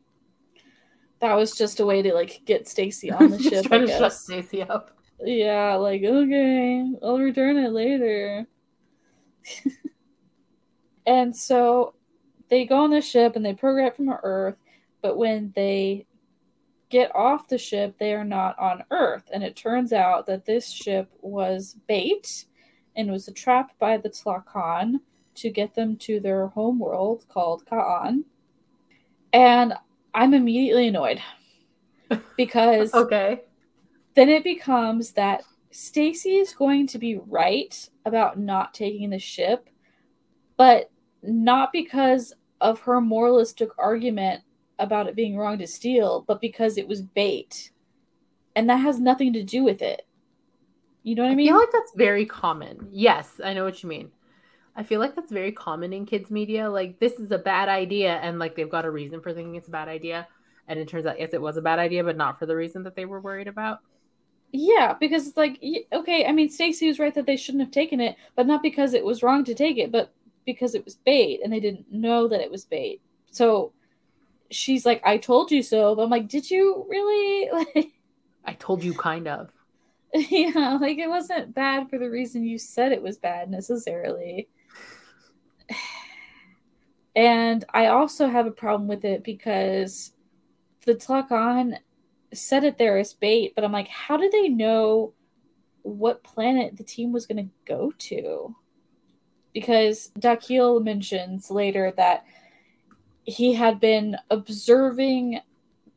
that was just a way to like get Stacy on the ship. trying to shut Stacy up. Yeah, like okay, I'll return it later. and so they go on the ship and they program from Earth, but when they get off the ship, they are not on Earth, and it turns out that this ship was bait and was a trap by the Tla'Can to get them to their home world called Ka'an. And I'm immediately annoyed because okay. Then it becomes that Stacy is going to be right about not taking the ship, but not because of her moralistic argument about it being wrong to steal, but because it was bait. And that has nothing to do with it. You know what I mean? I feel like that's very common. Yes, I know what you mean. I feel like that's very common in kids media. Like this is a bad idea, and like they've got a reason for thinking it's a bad idea, and it turns out yes, it was a bad idea, but not for the reason that they were worried about. Yeah, because it's like okay, I mean Stacy was right that they shouldn't have taken it, but not because it was wrong to take it, but because it was bait and they didn't know that it was bait. So she's like, "I told you so," but I'm like, "Did you really?" Like, I told you, kind of. yeah, like it wasn't bad for the reason you said it was bad necessarily. And I also have a problem with it because the Tla'Can set it there as bait, but I'm like, how did they know what planet the team was going to go to? Because Dakil mentions later that he had been observing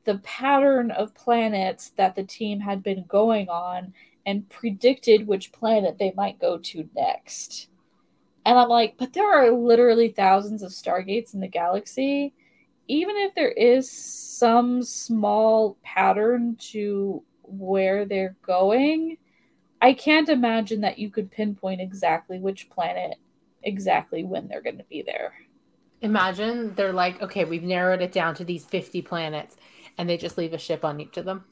the pattern of planets that the team had been going on and predicted which planet they might go to next. And I'm like, but there are literally thousands of stargates in the galaxy. Even if there is some small pattern to where they're going, I can't imagine that you could pinpoint exactly which planet, exactly when they're going to be there. Imagine they're like, okay, we've narrowed it down to these 50 planets, and they just leave a ship on each of them.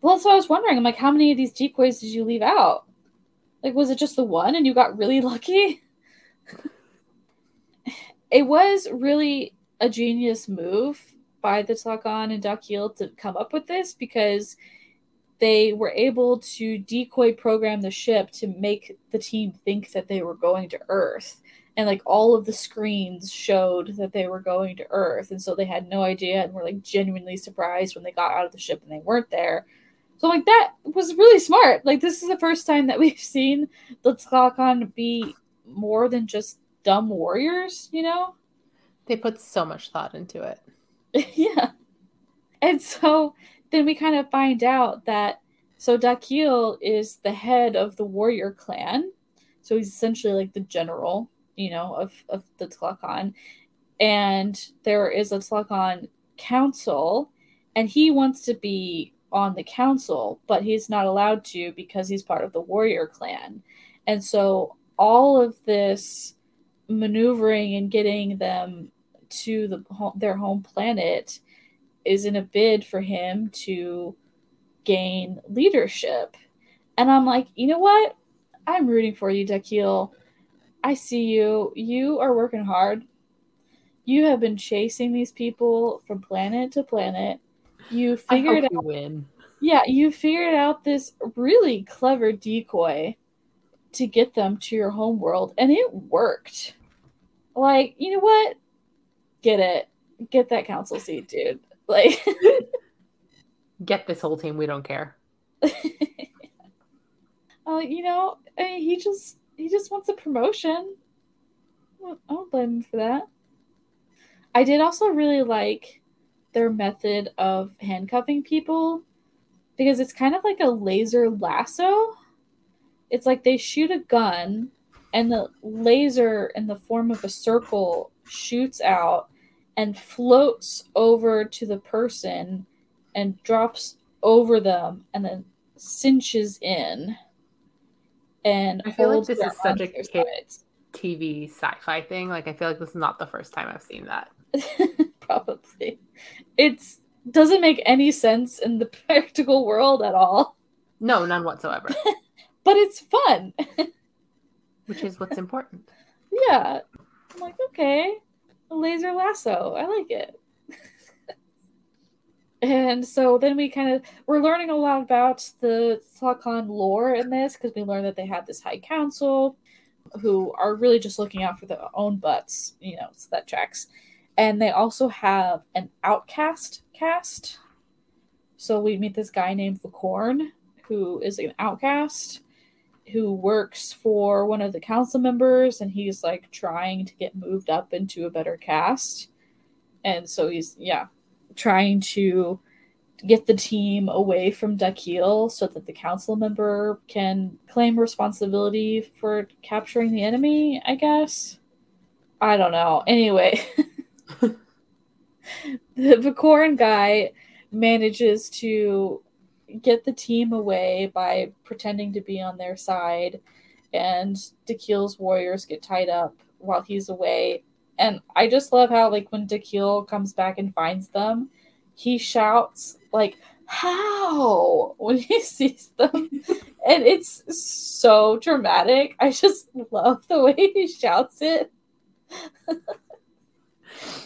Well, so I was wondering. I'm like, how many of these decoys did you leave out? Like, was it just the one and you got really lucky? It was really a genius move by the Tla'Can and Dakil to come up with this because they were able to decoy program the ship to make the team think that they were going to Earth. And like all of the screens showed that they were going to Earth. And so they had no idea and were like genuinely surprised when they got out of the ship and they weren't there. So like that was really smart. Like this is the first time that we've seen the Tla'Can be more than just dumb warriors, you know? They put so much thought into it. yeah. And so then we kind of find out that so Dakil is the head of the warrior clan. So he's essentially like the general, you know, of, of the Tla'Can. And there is a Tla'Can council, and he wants to be on the council, but he's not allowed to because he's part of the warrior clan. And so all of this maneuvering and getting them to the their home planet is in a bid for him to gain leadership. And I'm like, you know what? I'm rooting for you, Dakil. I see you. You are working hard. You have been chasing these people from planet to planet. You figured out. out win. yeah, you figured out this really clever decoy to get them to your home world, and it worked. Like, you know what? Get it. Get that council seat, dude. Like, Get this whole team. We don't care. uh, you know, I mean, he just he just wants a promotion. I don't blame him for that. I did also really like their method of handcuffing people because it's kind of like a laser lasso. It's like they shoot a gun and the laser in the form of a circle shoots out and floats over to the person and drops over them and then cinches in and I feel like this is such a TV sci-fi thing. Like I feel like this is not the first time I've seen that. Probably. It's doesn't make any sense in the practical world at all, No, none whatsoever. but it's fun. which is what's important. yeah. I'm like, okay, a laser lasso. I like it. and so then we kind of we're learning a lot about the Tla'Can lore in this because we learn that they have this high council who are really just looking out for their own butts, you know, so that tracks. And they also have an outcast cast. So we meet this guy named Vacorn, who is an outcast who works for one of the council members and he's like trying to get moved up into a better cast. And so he's yeah, trying to get the team away from Dakil so that the council member can claim responsibility for capturing the enemy, I guess. I don't know. Anyway, the Vacoran guy manages to get the team away by pretending to be on their side, and Dakil's warriors get tied up while he's away. And I just love how, like, when Dakil comes back and finds them, he shouts, like, how? when he sees them. And it's so dramatic. I just love the way he shouts it.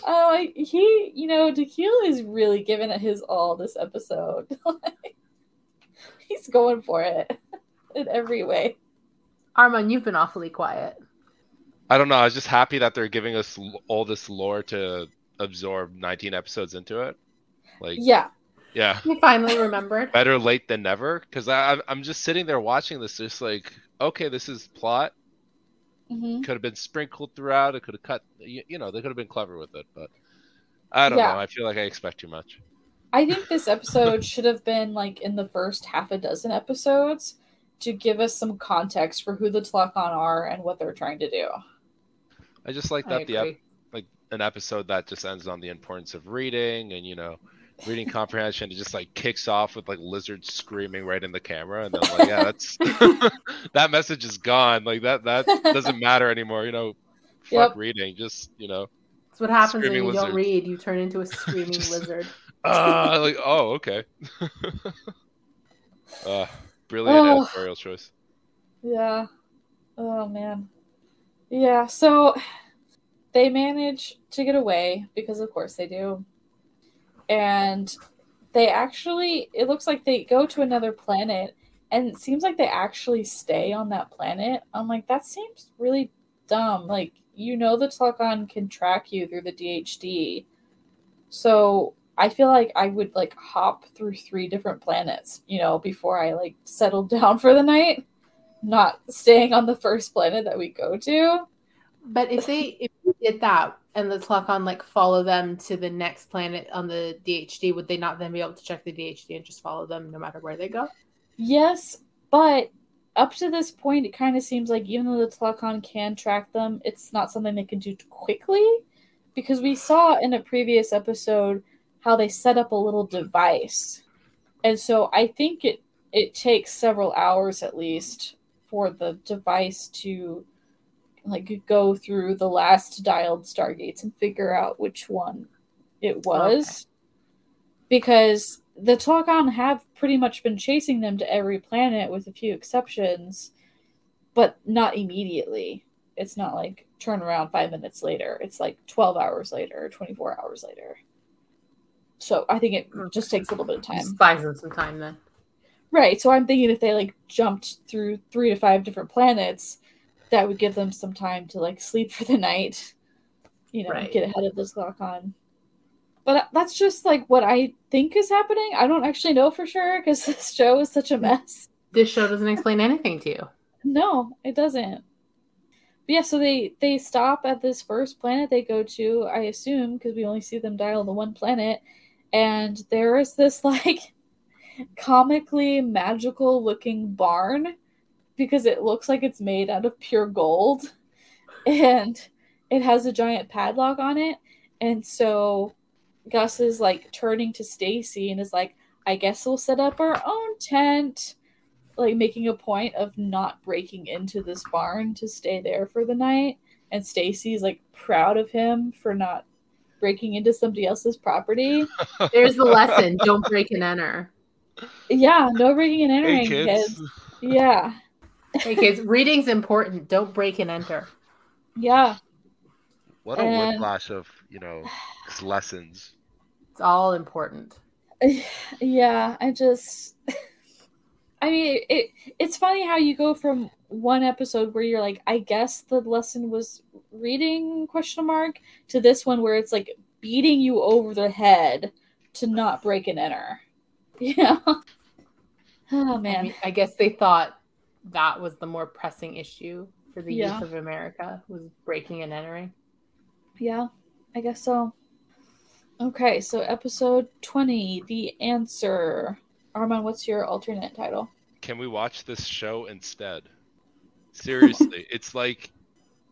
Oh like, he you know Dakil is really giving it his all this episode he's going for it in every way Arman, you've been awfully quiet. I don't know. I was just happy that they're giving us all this lore to absorb 19 episodes into it. Like, yeah yeah, You finally remembered. better late than never. Because I, I'm just sitting there watching this, just like, okay, this is plot. hmm Could have been sprinkled throughout. It could have cut. You, you know, they could have been clever with it, but I don't Yeah. know. I feel like I expect too much. I think this episode should have been like in the first half a dozen episodes to give us some context for who the Tla'Can are and what they're trying to do. I just like that the ep- like an episode that just ends on the importance of reading and you know reading comprehension. It just like kicks off with like lizards screaming right in the camera, and then like yeah, that's that message is gone. Like that that doesn't matter anymore. You know, fuck Yep. reading. Just you know, That's what happens when Screaming you don't read. You turn into a screaming Just- lizard. Uh, like oh okay. uh, brilliant Oh. editorial choice. Yeah. Oh man. Yeah, so they manage to get away because of course they do. And they actually it looks like they go to another planet and it seems like they actually stay on that planet. I'm like that seems really dumb. Like you know the Tla'Can can track you through the DHD. So I feel like I would like hop through three different planets, you know, before I like settled down for the night not staying on the first planet that we go to. But if they if you did that and the Tla'Can like follow them to the next planet on the DHD, would they not then be able to check the DHD and just follow them no matter where they go? Yes, but up to this point, it kind of seems like even though the Tla'Can can track them, it's not something they can do quickly. Because we saw in a previous episode how they set up a little device. And so I think it, it takes several hours at least for the device to like go through the last dialed stargates and figure out which one it was. Because the Tla'Can have pretty much been chasing them to every planet with a few exceptions but not immediately. It's not like turn around five minutes later. It's like 12 hours later 24 hours later so i think it oh, just takes a little bit of time Just buys them some time then. Right. So I'm thinking if they like jumped through three to five different planets, that would give them some time to like sleep for the night, you know, Right. get ahead of this Tla'Can. But uh, that's just like what I think is happening. I don't actually know for sure because this show is such a mess. This show doesn't explain anything to you. No, it doesn't. But yeah, so they they stop at this first planet they go to, I assume, because we only see them dial the one planet, and there is this like comically magical looking barn because it looks like it's made out of pure gold, and it has a giant padlock on it, and so Gus is like turning to Stacy and is like, "I guess we'll set up our own tent." like making a point of not breaking into this barn to stay there for the night and Stacy's like proud of him for not breaking into somebody else's property. There's the lesson. Don't break and enter. Yeah, no breaking and entering, Hey kids. kids. Yeah. Hey kids, reading's important. Don't break and enter. Yeah. What a And- whiplash of you know lessons. It's all important. Yeah, I just I mean, it it's funny how you go from one episode where you're like, I guess the lesson was reading question mark to this one where it's like beating you over the head to not break and enter. Yeah. Oh I, man. mean, I guess they thought that was the more pressing issue for the Yeah. youth of America was breaking and entering. Yeah, I guess so. Okay, so episode 20, The Answer. Arman, what's your alternate title? Can we watch this show instead? Seriously, it's like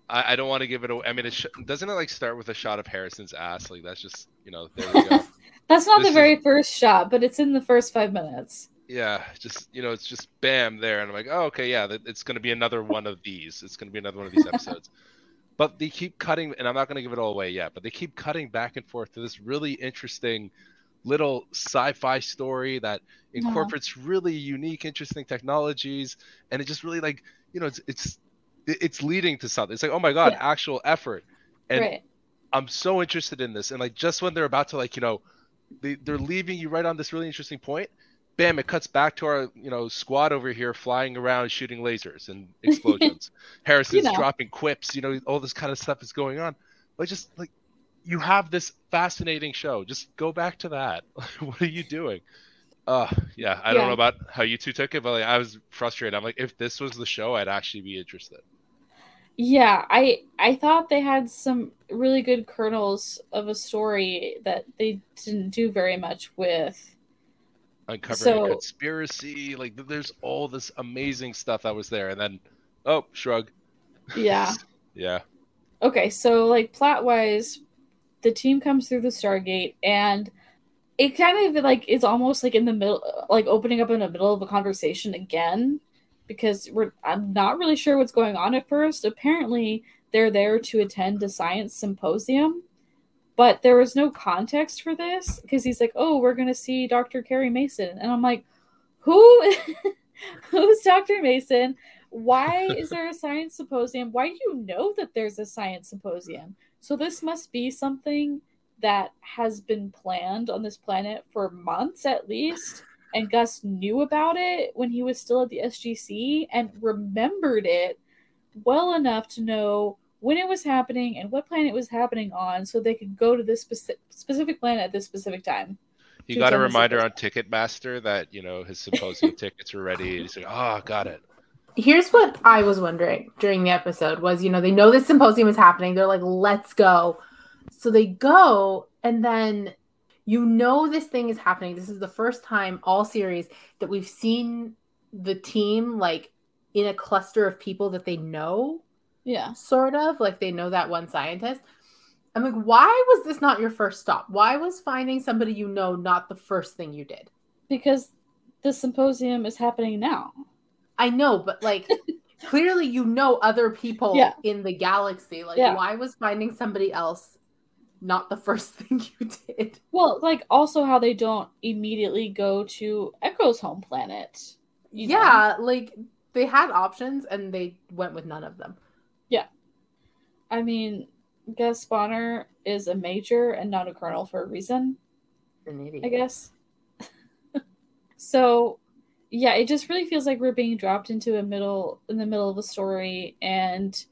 I, I don't want to give it away. I mean, it sh- doesn't it like start with a shot of Harrison's ass? Like that's just you know there we go. That's not This the is- very first shot, but it's in the first five minutes. yeah, just you know, it's just bam there, and I'm like, oh, okay, yeah, it's going to be another one of these. It's going to be another one of these episodes. but they keep cutting, and I'm not going to give it all away yet. But they keep cutting back and forth to this really interesting little sci-fi story that incorporates yeah. really unique, interesting technologies, and it just really like you know, it's it's it's leading to something. It's like, oh my god, yeah. actual effort, and right. I'm so interested in this. And like just when they're about to like you know, they they're leaving you right on this really interesting point bam, it cuts back to our you know squad over here flying around shooting lasers and explosions. Harrison's you know. dropping quips, you know, all this kind of stuff is going on. But just like you have this fascinating show. Just go back to that. what are you doing? Uh yeah, I yeah. don't know about how you two took it, but like I was frustrated. I'm like, if this was the show, I'd actually be interested. Yeah, I I thought they had some really good kernels of a story that they didn't do very much with uncovering so, a conspiracy. Like there's all this amazing stuff that was there, and then oh, shrug. Yeah. yeah. Okay, so like plot wise, the team comes through the Stargate, and it kind of like is almost like in the middle, like opening up in the middle of a conversation again, because we're I'm not really sure what's going on at first. Apparently, they're there to attend a science symposium but there was no context for this because he's like, "Oh, we're gonna see Dr. Carrie Mason," and I'm like, "Who? Who's Dr. Mason? Why is there a science symposium? Why do you know that there's a science symposium? So this must be something that has been planned on this planet for months at least." And Gus knew about it when he was still at the SGC and remembered it well enough to know when it was happening and what planet it was happening on so they could go to this speci- specific planet at this specific time. He got a reminder on Ticketmaster that, you know, his symposium tickets were ready. He's like, oh, got it. Here's what I was wondering during the episode was, you know, they know this symposium is happening. They're like, let's go. So they go and then you know this thing is happening. This is the first time all series that we've seen the team like in a cluster of people that they know yeah. Sort of. Like they know that one scientist. I'm like, why was this not your first stop? Why was finding somebody you know not the first thing you did? Because the symposium is happening now. I know, but like clearly you know other people yeah. in the galaxy. Like yeah. why was finding somebody else not the first thing you did? Well, like also how they don't immediately go to Echo's home planet. yeah, know? like they had options and they went with none of them. Yeah. I mean, Gus Bonner is a major and not a colonel for a reason. An idiot. I guess. so yeah, it just really feels like we're being dropped into a middle in the middle of a story and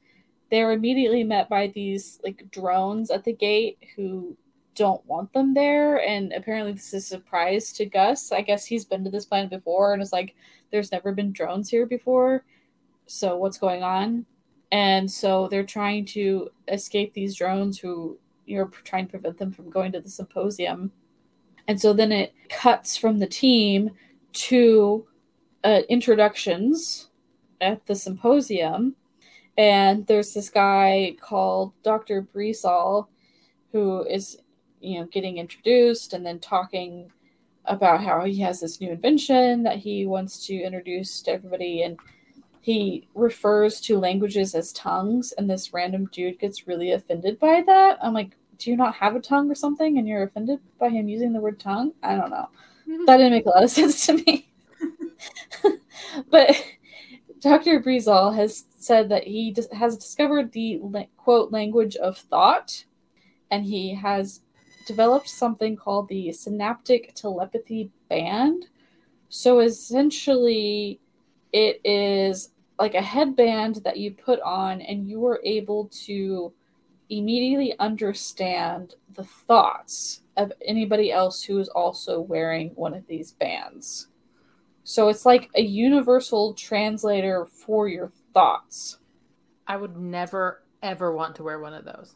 they're immediately met by these like drones at the gate who don't want them there and apparently this is a surprise to Gus. I guess he's been to this planet before and it's like there's never been drones here before. So what's going on? and so they're trying to escape these drones who you're trying to prevent them from going to the symposium and so then it cuts from the team to uh, introductions at the symposium and there's this guy called dr Bresal who is you know getting introduced and then talking about how he has this new invention that he wants to introduce to everybody and he refers to languages as tongues, and this random dude gets really offended by that. I'm like, do you not have a tongue or something, and you're offended by him using the word tongue? I don't know. Mm-hmm. That didn't make a lot of sense to me. but Dr. Bresal has said that he has discovered the quote language of thought, and he has developed something called the synaptic telepathy band. So essentially, it is like a headband that you put on and you were able to immediately understand the thoughts of anybody else who is also wearing one of these bands. So it's like a universal translator for your thoughts. I would never ever want to wear one of those.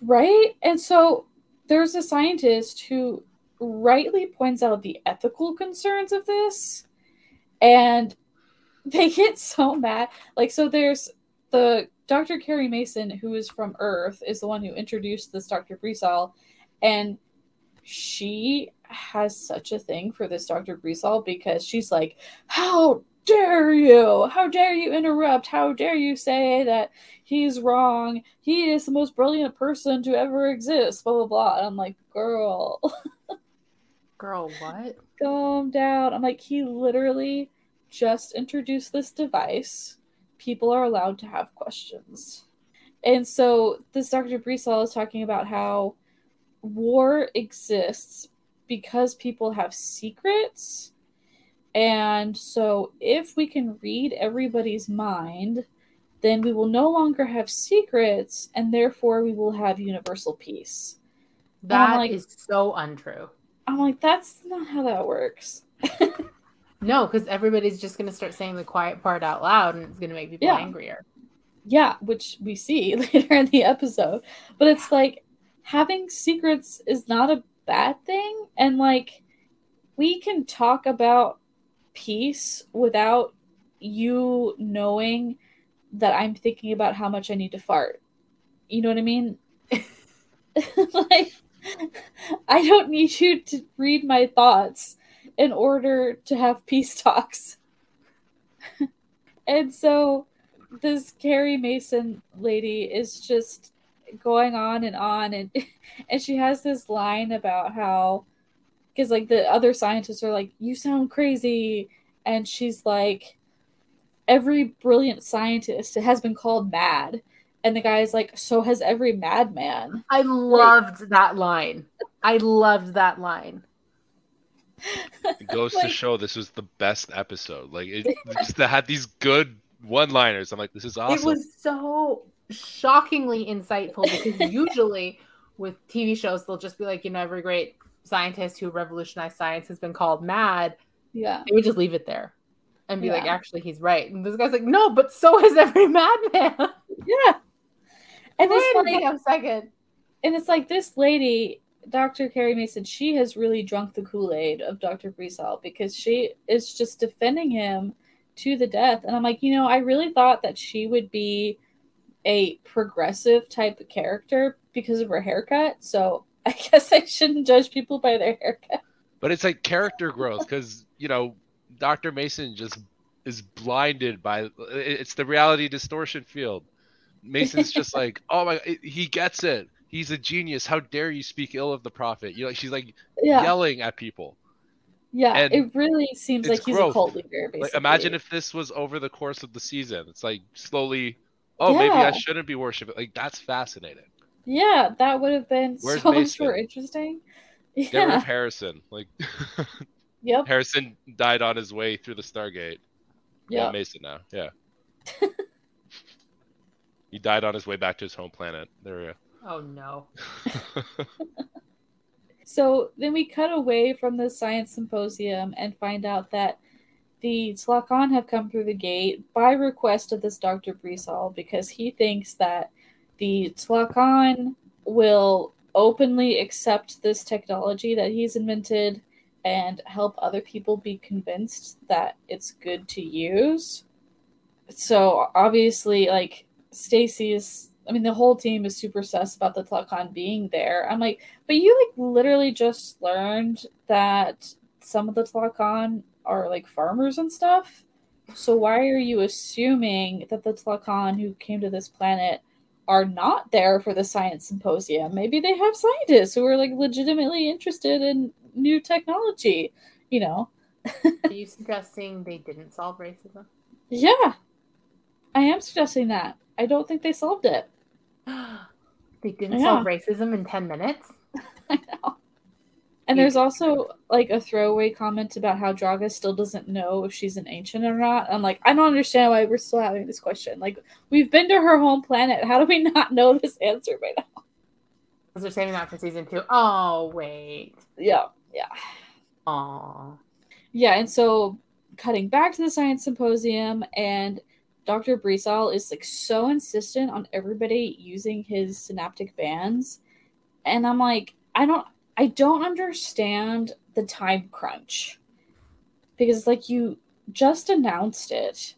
Right? And so there's a scientist who rightly points out the ethical concerns of this and they get so mad. Like, so there's the Dr. Carrie Mason, who is from Earth, is the one who introduced this Dr. Bresal, and she has such a thing for this Dr. Breesall because she's like, How dare you? How dare you interrupt? How dare you say that he's wrong? He is the most brilliant person to ever exist, blah blah blah. And I'm like, girl. Girl, what? Calm down. I'm like, he literally just introduced this device. People are allowed to have questions. And so this Dr. Breesall is talking about how war exists because people have secrets. And so if we can read everybody's mind, then we will no longer have secrets and therefore we will have universal peace. That like, is so untrue. I'm like, that's not how that works. no, because everybody's just going to start saying the quiet part out loud and it's going to make people yeah. angrier. Yeah, which we see later in the episode. But it's like having secrets is not a bad thing. And like, we can talk about peace without you knowing that I'm thinking about how much I need to fart. You know what I mean? like, I don't need you to read my thoughts in order to have peace talks. and so this Carrie Mason lady is just going on and on and and she has this line about how because like the other scientists are like you sound crazy and she's like every brilliant scientist has been called mad and the guy's like, so has every madman. I loved like, that line. I loved that line. It goes like, to show this was the best episode. Like it just had these good one-liners. I'm like, this is awesome. It was so shockingly insightful because usually with TV shows they'll just be like, you know, every great scientist who revolutionized science has been called mad. Yeah. They would just leave it there and be yeah. like, actually, he's right. And this guy's like, no, but so is every madman. Yeah. And Wait it's like, a second. And it's like this lady, Dr. Carrie Mason, she has really drunk the Kool Aid of Dr. Breesall because she is just defending him to the death. And I'm like, you know, I really thought that she would be a progressive type of character because of her haircut. So I guess I shouldn't judge people by their haircut. But it's like character growth because, you know, Dr. Mason just is blinded by it's the reality distortion field. Mason's just like, oh my, he gets it. He's a genius. How dare you speak ill of the prophet? You know, she's like yeah. yelling at people. Yeah, and it really seems like he's growth. a cult leader. Like, imagine if this was over the course of the season. It's like slowly, oh, yeah. maybe I shouldn't be worshiping. Like that's fascinating. Yeah, that would have been Where's so Mason? much more interesting. Yeah. Get rid of Harrison. Like, yep. Harrison died on his way through the Stargate. Yeah, Mason now. Yeah. He died on his way back to his home planet. There we go. Oh no. so then we cut away from the science symposium and find out that the Tla'Can have come through the gate by request of this Dr. Breesall because he thinks that the Tla'Can will openly accept this technology that he's invented and help other people be convinced that it's good to use. So obviously, like Stacy is I mean the whole team is super sus about the Tla'Can being there. I'm like, but you like literally just learned that some of the Tla'Can are like farmers and stuff. So why are you assuming that the Tla'Can who came to this planet are not there for the science symposium? Maybe they have scientists who are like legitimately interested in new technology, you know. are you suggesting they didn't solve racism? Yeah. I am suggesting that. I don't think they solved it. they didn't solve racism in 10 minutes? I know. And there's also like a throwaway comment about how Draga still doesn't know if she's an ancient or not. I'm like, I don't understand why we're still having this question. Like, we've been to her home planet. How do we not know this answer by now? Because they're saving that for season two. Oh wait. Yeah, yeah. Aw. Yeah, and so cutting back to the science symposium, and Dr. Breesall is like so insistent on everybody using his synaptic bands. And I'm like, I don't I don't understand the time crunch. Because like you just announced it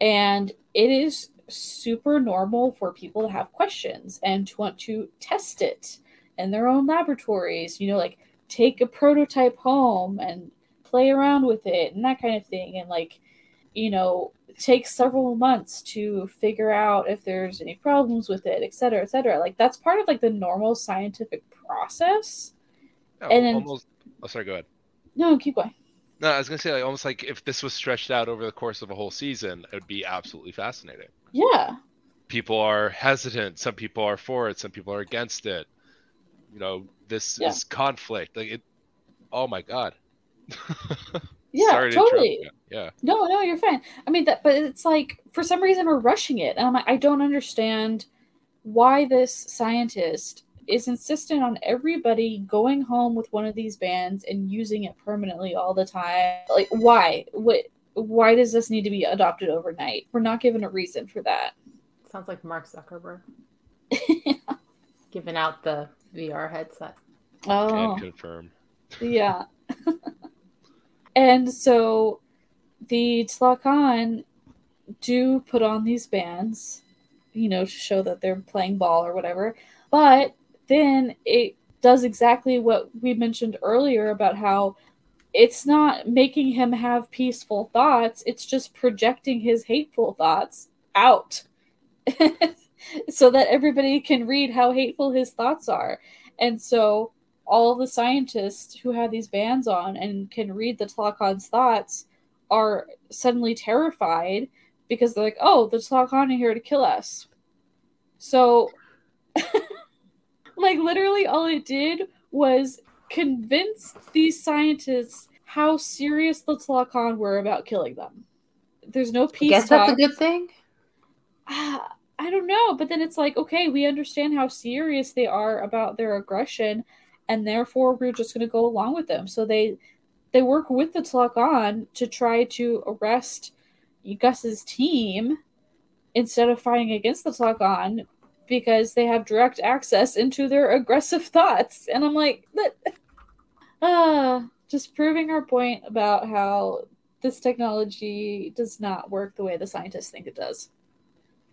and it is super normal for people to have questions and to want to test it in their own laboratories. You know, like take a prototype home and play around with it and that kind of thing and like you know take several months to figure out if there's any problems with it et cetera et cetera like that's part of like the normal scientific process Oh, And then- almost. Oh, sorry. Go ahead. no keep going No, I was gonna say like almost like if this was stretched out over the course of a whole season, it would be absolutely fascinating. yeah People are hesitant. Some people are for it. Some people are against it. You know, this Yeah. is conflict. Like it. Oh my god. yeah Sorry totally you. Yeah. No, no, you're fine. I mean that but it's like for some reason we're rushing it. And I'm like, I don't understand why this scientist is insistent on everybody going home with one of these bands and using it permanently all the time. Like why? What why does this need to be adopted overnight? We're not given a reason for that. Sounds like Mark Zuckerberg giving out the VR headset. oh. Can confirm. Yeah. and so the Tla'Can do put on these bands, you know, to show that they're playing ball or whatever. But then it does exactly what we mentioned earlier about how it's not making him have peaceful thoughts, it's just projecting his hateful thoughts out. so that everybody can read how hateful his thoughts are. And so all the scientists who have these bands on and can read the Tla'Can's thoughts are suddenly terrified because they're like, oh, the Tla'Can are here to kill us. So, like, literally, all it did was convince these scientists how serious the Tla'Can were about killing them. There's no peace. I guess that's a good thing. Ah, I don't know, but then it's like, okay, we understand how serious they are about their aggression, and therefore we're just going to go along with them. So they they work with the Tla'Can to try to arrest Gus's team instead of fighting against the Tla'Can because they have direct access into their aggressive thoughts. And I'm like, that, uh, just proving our point about how this technology does not work the way the scientists think it does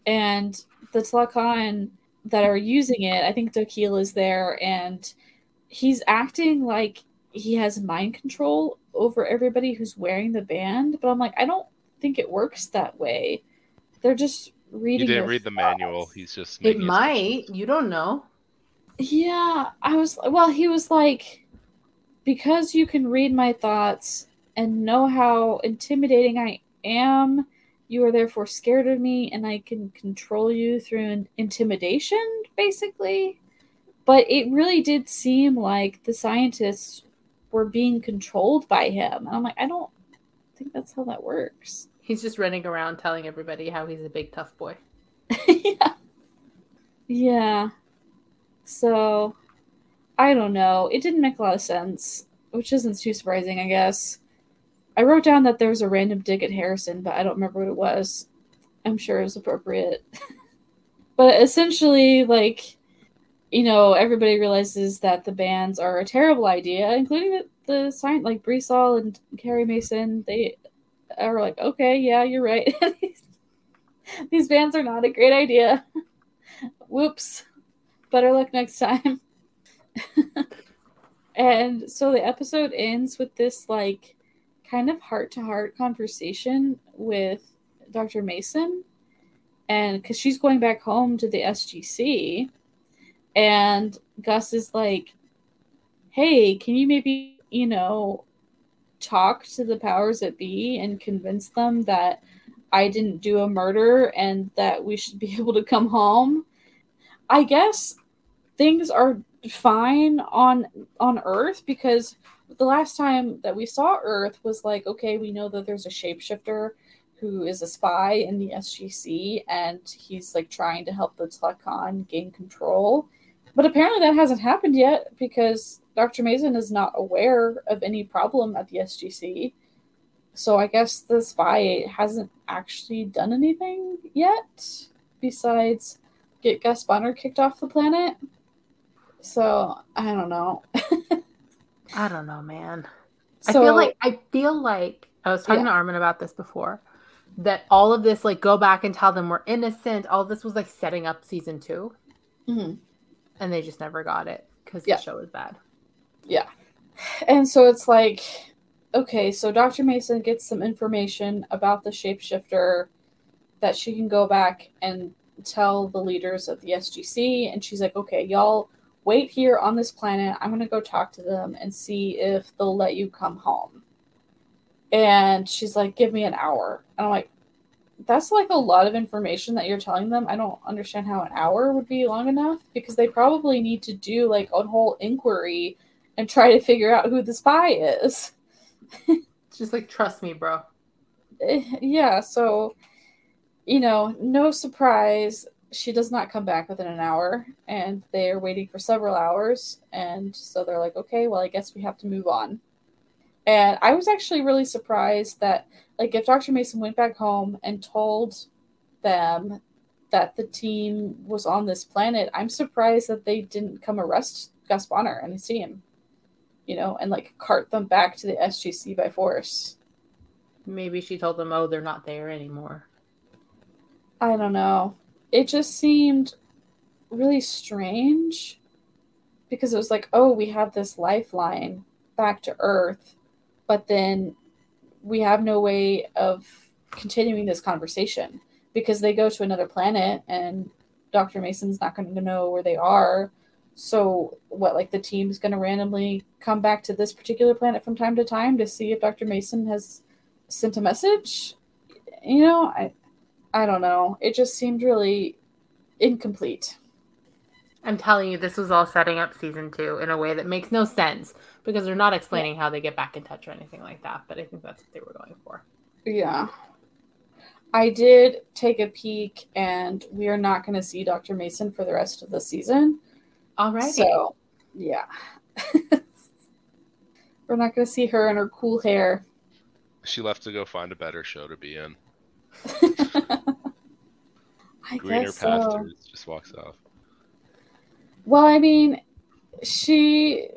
and the Tla'Can that are using it, I think Da'kyll is there, and he's acting like he has mind control over everybody who's wearing the band. But I'm like, I don't think it works that way. They're just He reading. didn't your read the thoughts. manual. He's just. It might. You don't know. Yeah, I was. Well, he was like, because you can read my thoughts and know how intimidating I am, you are therefore scared of me, and I can control you through in- intimidation, basically. But it really did seem like the scientists were being controlled by him. And I'm like, I don't think that's how that works. He's just running around telling everybody how he's a big tough boy. yeah. Yeah. So, I don't know. It didn't make a lot of sense, which isn't too surprising, I guess. I wrote down that there was a random dig at Harrison, but I don't remember what it was. I'm sure it was appropriate. but essentially, like, you know, everybody realizes that the bans are a terrible idea, including the, the sign like Breesall and Carrie Mason. They are like, okay, yeah, you're right. These bans are not a great idea. Whoops. Better luck next time. and so the episode ends with this like kind of heart to heart conversation with Dr. Mason. And because she's going back home to the SGC, and Gus is like, hey, can you maybe, you know, talk to the powers that be and convince them that I didn't do a murder and that we should be able to come home? I guess things are fine on on Earth because the last time that we saw Earth was like, okay, we know that there's a shapeshifter who is a spy in the SGC and he's like trying to help the Tla'Can gain control. But apparently that hasn't happened yet because Dr. Mason is not aware of any problem at the SGC. So I guess the spy hasn't actually done anything yet besides get Gus Bonner kicked off the planet. So I don't know. I don't know, man. so, I feel like I feel like I was talking Yeah. to Arman about this before. That all of this, like, go back and tell them we're innocent. All this was like setting up season two, Mhm. And they just never got it because Yeah. the show was bad. Yeah. and so it's like, okay, so Dr. Mason gets some information about the shapeshifter that she can go back and tell the leaders of the SGC. And she's like, okay, y'all wait here on this planet. I'm going to go talk to them and see if they'll let you come home. And she's like, give me an hour. And I'm like, that's like a lot of information that you're telling them. I don't understand how an hour would be long enough because they probably need to do like a whole inquiry and try to figure out who the spy is. Just like, trust me, bro. Eh, yeah, so, you know, no surprise, she does not come back within an hour, and they're waiting for several hours. And so they're like, okay, well, I guess we have to move on. And I was actually really surprised that, like, if Dr. Mason went back home and told them that the team was on this planet, I'm surprised that they didn't come arrest Gus Bonner and his team you know, and like cart them back to the SGC by force. Maybe she told them, oh, they're not there anymore. I don't know. It just seemed really strange because it was like, oh, we have this lifeline back to Earth, but then we have no way of continuing this conversation because they go to another planet and Dr. Mason's not going to know where they are. So, what, like the team's going to randomly come back to this particular planet from time to time to see if Dr. Mason has sent a message? You know, I, I don't know. It just seemed really incomplete. I'm telling you, this was all setting up season two in a way that makes no sense because they're not explaining how they get back in touch or anything like that. But I think that's what they were going for. Yeah. I did take a peek, and we are not going to see Dr. Mason for the rest of the season. All right. So, yeah. We're not going to see her in her cool hair. She left to go find a better show to be in. I Greener guess pastures so. just walks off. Well, I mean, she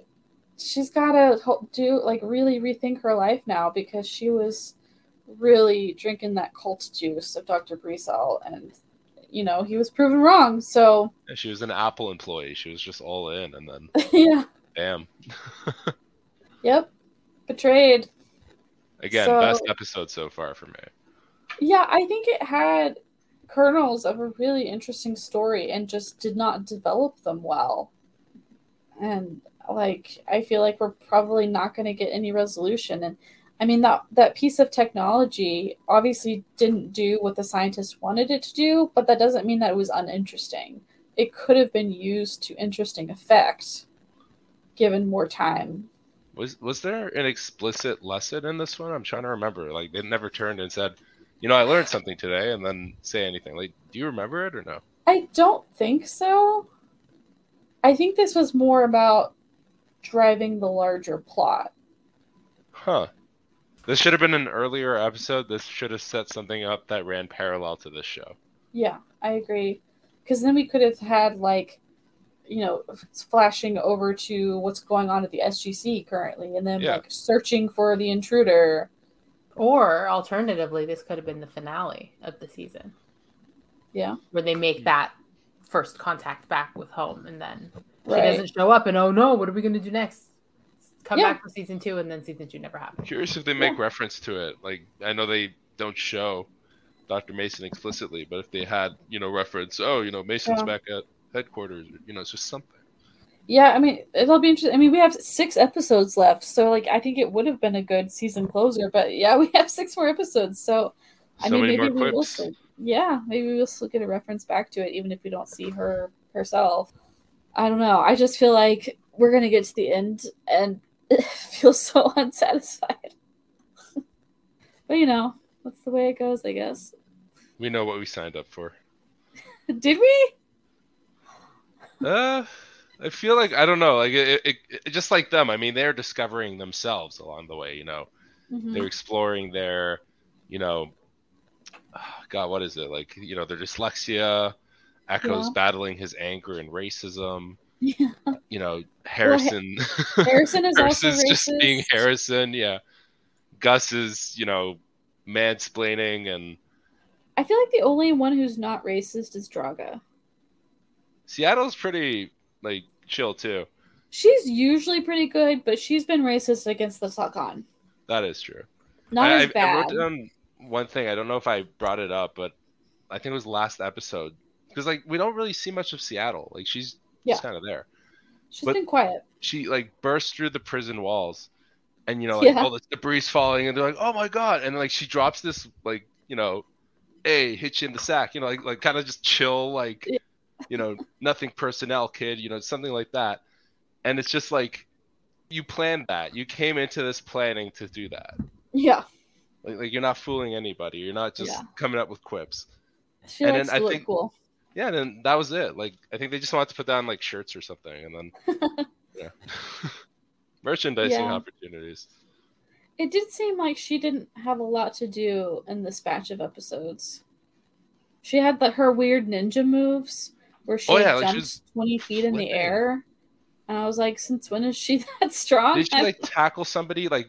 she's got to do like really rethink her life now because she was really drinking that cult juice of Dr. Brisel and you know, he was proven wrong. So yeah, she was an Apple employee. She was just all in, and then yeah, bam yep, betrayed. Again, so, best episode so far for me. Yeah, I think it had kernels of a really interesting story and just did not develop them well. And like, I feel like we're probably not going to get any resolution. And I mean that that piece of technology obviously didn't do what the scientists wanted it to do, but that doesn't mean that it was uninteresting. It could have been used to interesting effect given more time. Was was there an explicit lesson in this one? I'm trying to remember. Like they never turned and said, "You know, I learned something today," and then say anything. Like, do you remember it or no? I don't think so. I think this was more about driving the larger plot. Huh. This should have been an earlier episode. This should have set something up that ran parallel to this show. Yeah, I agree. Because then we could have had like, you know, flashing over to what's going on at the SGC currently, and then yeah. like searching for the intruder. Or alternatively, this could have been the finale of the season. Yeah, where they make that first contact back with home, and then right. she doesn't show up, and oh no, what are we going to do next? come yeah. back for season two, and then season two never happened. Curious if they make yeah. reference to it. Like I know they don't show Dr. Mason explicitly, but if they had, you know, reference, oh, you know, Mason's yeah. back at headquarters, you know, it's just something. Yeah, I mean, it'll be interesting. I mean, we have six episodes left, so like, I think it would have been a good season closer. But yeah, we have six more episodes, so I so mean, maybe we will. Still, yeah, maybe we'll still get a reference back to it, even if we don't see her herself. I don't know. I just feel like we're gonna get to the end, and feel so unsatisfied. but you know, that's the way it goes, I guess. We know what we signed up for. Did we? uh, I feel like I don't know, like it, it, it, just like them. I mean, they're discovering themselves along the way. You know, mm-hmm. they're exploring their, you know, God, what is it like? You know, their dyslexia. Echo's yeah. battling his anger and racism. Yeah. You know, Harrison. Well, Harrison is also racist. just being Harrison. Yeah. Gus is, you know, mansplaining and. I feel like the only one who's not racist is Draga. Seattle's pretty like chill too. she's usually pretty good, but she's been racist against the Salkan. That is true. Not I, as I- bad. I wrote down one thing. I don't know if I brought it up, but I think it was last episode because like we don't really see much of Seattle. Like she's Yeah. just kind of there. She's but- been quiet. She like bursts through the prison walls, and you know like Yeah. all this debris falling, and they're like, "Oh my god!" And like she drops this like you know, "Hey, hit you in the sack," you know, like like kind of just chill, like Yeah. you know, nothing personnel, kid, you know, something like that. And it's just like you planned that. You came into this planning to do that. Yeah. Like, like you're not fooling anybody. You're not just Yeah. coming up with quips. She And likes then to I look think- cool. Yeah, then that was it. Like I think they just wanted to put down like shirts or something, and then yeah, merchandising Yeah. opportunities. It did seem like she didn't have a lot to do in this batch of episodes. She had the, her weird ninja moves where she Oh, yeah, like, she 20 feet in the air. And I was like, since when is she that strong? Did she like tackle somebody? Like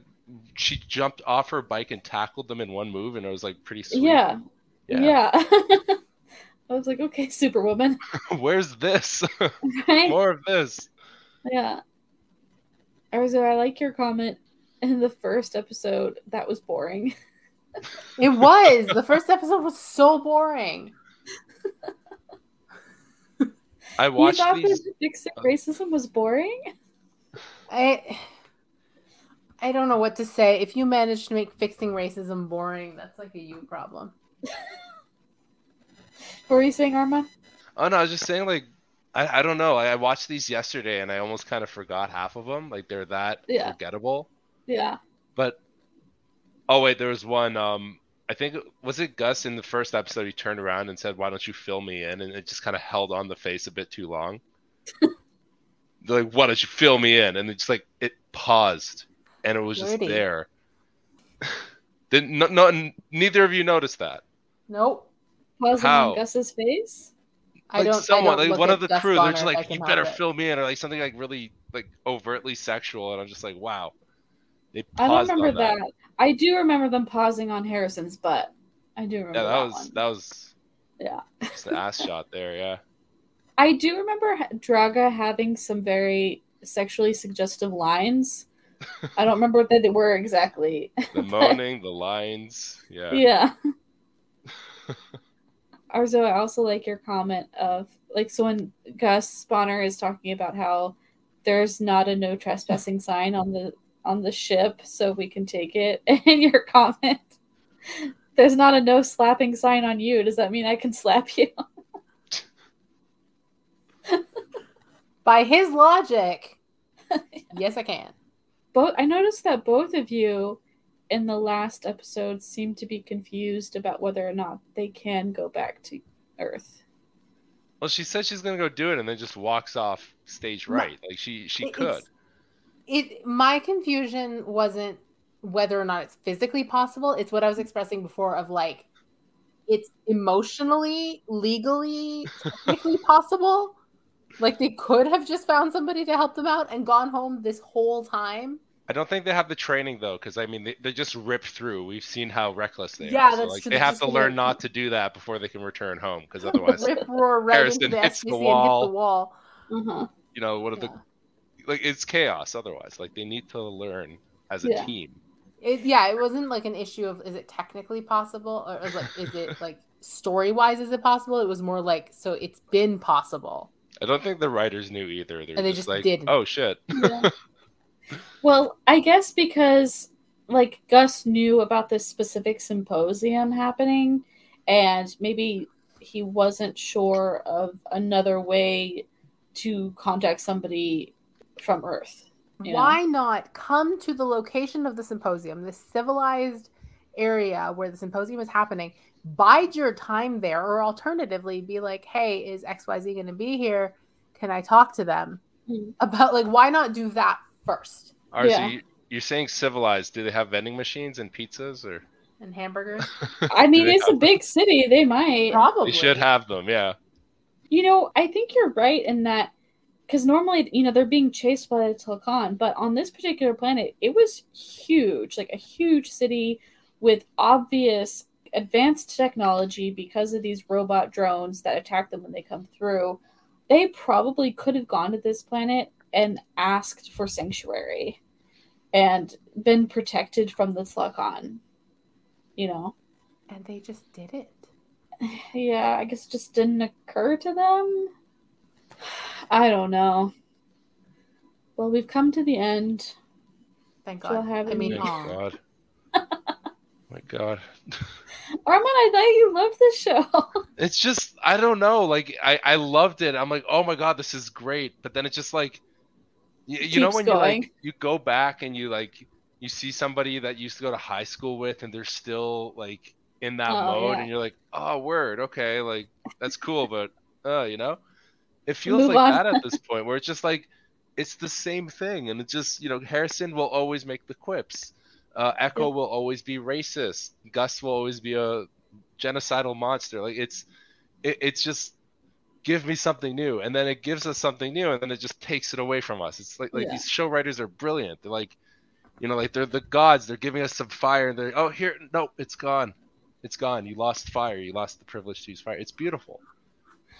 she jumped off her bike and tackled them in one move, and it was like pretty sweet. yeah. yeah. Yeah. I was like, okay, Superwoman. Where's this? Right? More of this. Yeah. Arezou, I like your comment in the first episode. That was boring. It was. the first episode was so boring. I watched. You thought these. that fixing racism was boring? I I don't know what to say. If you manage to make fixing racism boring, that's like a you problem. What were you saying, Arman? Oh no, I was just saying like. I, I don't know. I, I watched these yesterday and I almost kind of forgot half of them. Like they're that Yeah. forgettable. Yeah. But oh wait, there was one. Um, I think was it Gus in the first episode. He turned around and said, "Why don't you fill me in?" And it just kind of held on the face a bit too long. They're like, "Why don't you fill me in?" And it's like it paused, and it was just there. Didn't no, no, neither of you noticed that. Nope. Pausing How? on Gus's face? I Like don't. someone, I don't like one of the Gus crew, they're just like, "You better it. fill me in," or like something like really like overtly sexual, and I'm just like, "Wow." They I don't remember on that. I do remember them pausing on Harrison's butt. I do remember Yeah, that, that was one. that was Yeah. an ass shot there. Yeah. I do remember Draga having some very sexually suggestive lines. I don't remember what they were exactly. The moaning, the lines. Yeah. yeah. Arezou, I also like your comment of like so when Gus Bonner is talking about how there's not a no trespassing sign on the on the ship, so we can take it. And your comment, there's not a no slapping sign on you. Does that mean I can slap you? By his logic, yes, I can. Both I noticed that both of you in the last episode seem to be confused about whether or not they can go back to Earth. Well, she said she's gonna go do it, and then just walks off stage right. Like she she It- could. It my confusion wasn't whether or not it's physically possible. It's what I was expressing before of like it's emotionally, legally, technically possible. Like they could have just found somebody to help them out and gone home this whole time. I don't think they have the training though, because I mean they, they just rip through. We've seen how reckless they Yeah, are. So, that's like true. they They're have to learn not to do that before they can return home, because otherwise, Rip roar right Harrison into the hits the SGC and hit wall. the wall. Uh-huh. you know, what are Yeah. the like it's chaos. Otherwise, like they need to learn as a Yeah. team. It, yeah, it wasn't like an issue of is it technically possible or, or like is it like story wise is it possible? It was more like so it's been possible. I don't think the writers knew either. They're And they just, just like, didn't. oh shit. Yeah. well, I guess because like Gus knew about this specific symposium happening and maybe he wasn't sure of another way to contact somebody from Earth. Why not come to the location of the symposium, the civilized area where the symposium is happening, bide your time there, or alternatively be like, hey, is XYZ going to be here? Can I talk to them Hmm. about like why not do that first? Are Yeah. you, you're saying civilized? Do they have vending machines and pizzas, or And hamburgers, I mean, it's a have- big city. They might. probably They should have them. Yeah. You know, I think you're right in that because normally, you know, they're being chased by the Tla'Can, but on this particular planet, it was huge, like a huge city with obvious advanced technology because of these robot drones that attack them when they come through. They probably could have gone to this planet and asked for sanctuary and been protected from the Tla'Can. You know? And they just did it. Yeah, I guess it just didn't occur to them. I don't know. Well, we've come to the end. Thank God. have I mean, any- My. God. My God. Arman, I thought you loved the show. It's just I don't know. Like I I loved it. I'm like, oh my god, this is great. But then it's just like, you, you know when you like you go back and you like you see somebody that you used to go to high school with and they're still like in that Oh, mode yeah. and you're like, oh word, okay, like that's cool, but uh, you know, it feels Move like on. that at this point where it's just like it's the same thing and it's just you know Harrison will always make the quips. Uh, Ecco Yeah. will always be racist. Gus will always be a genocidal monster. Like it's it, it's just give me something new and then it gives us something new and then it just takes it away from us. It's like like Yeah. these show writers are brilliant. They're like you know like they're the gods. They're giving us some fire. And they're oh here no it's gone. It's gone. You lost fire. You lost the privilege to use fire. It's beautiful.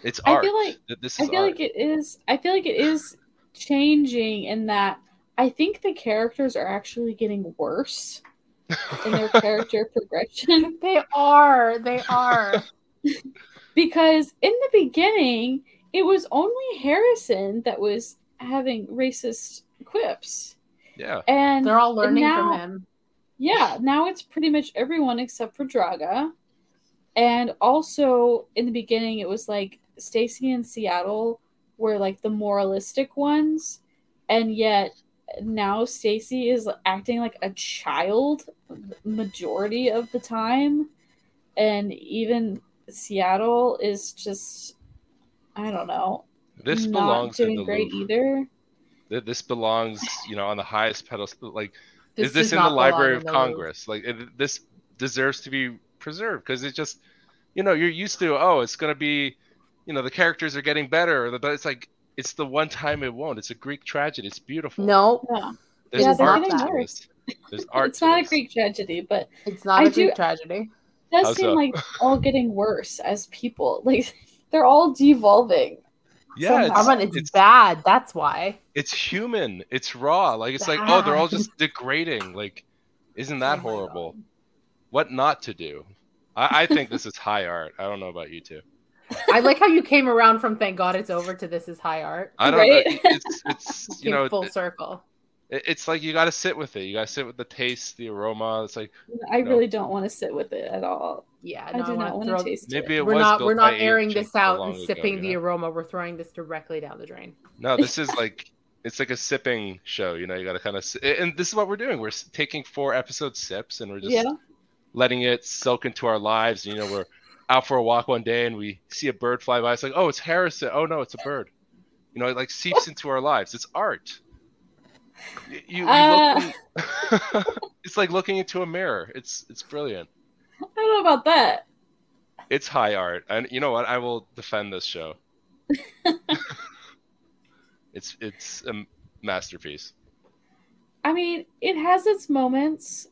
It's art. I feel like- Th- this I is feel art. like it is. I feel like it is changing in that I think the characters are actually getting worse in their character progression. They are. They are. because in the beginning it was only Harrison that was having racist quips, yeah and They're all learning now- from him. Yeah, now it's pretty much everyone except for Draga. And also in the beginning it was like Stacy and Seattle were like the moralistic ones and yet now Stacy is acting like a child majority of the time and even Seattle is just I don't know, this not belongs in doing the great Louvre. either. This belongs you know on the highest pedestal like is this in the Library of the Louvre. Congress? Like it, this deserves to be preserved because it just, you know, you're used to oh, it's gonna be, you know, the characters are getting better, but it's like it's the one time it won't. It's a Greek tragedy. It's beautiful. No, Yeah. there's yeah, they're art getting to this. There's art. it's to not a. Greek tragedy, but it's not I a Greek do- tragedy. It does How seem so? like all getting worse as people. Like they're all devolving. Yeah, somehow. it's, Arman, it's, it's bad. That's why. it's human. It's raw. Like it's like oh, they're all just degrading. Like, isn't Oh that my horrible? God. What not to do? I, I think this is high art. I don't know about you two. I like how you came around from "Thank God It's Over" to "This Is High Art." I don't Right? know. It's it's you know full it- circle. It- it's like you got to sit with it. You got to sit with the taste, the aroma. It's like I No. really don't want to sit with it at all. Yeah, I no, do not wanna want throw- taste maybe it. it We're was not. We're not airing this out so long and ago, sipping you the know? aroma. We're throwing this directly down the drain. No, this is like it's like a sipping show. You know, you got to kind of and this is what we're doing. We're taking four episode sips and we're just Yeah. letting it soak into our lives. You know, we're out for a walk one day and we see a bird fly by. It's like, oh, it's Harrison. Oh no, it's a bird. You know, it like seeps into our lives. It's art. You, you, Uh. look it's like looking into a mirror. It's it's brilliant. I don't know about that. It's high art, and you know what? I will defend this show. it's it's a masterpiece. I mean, it has its moments.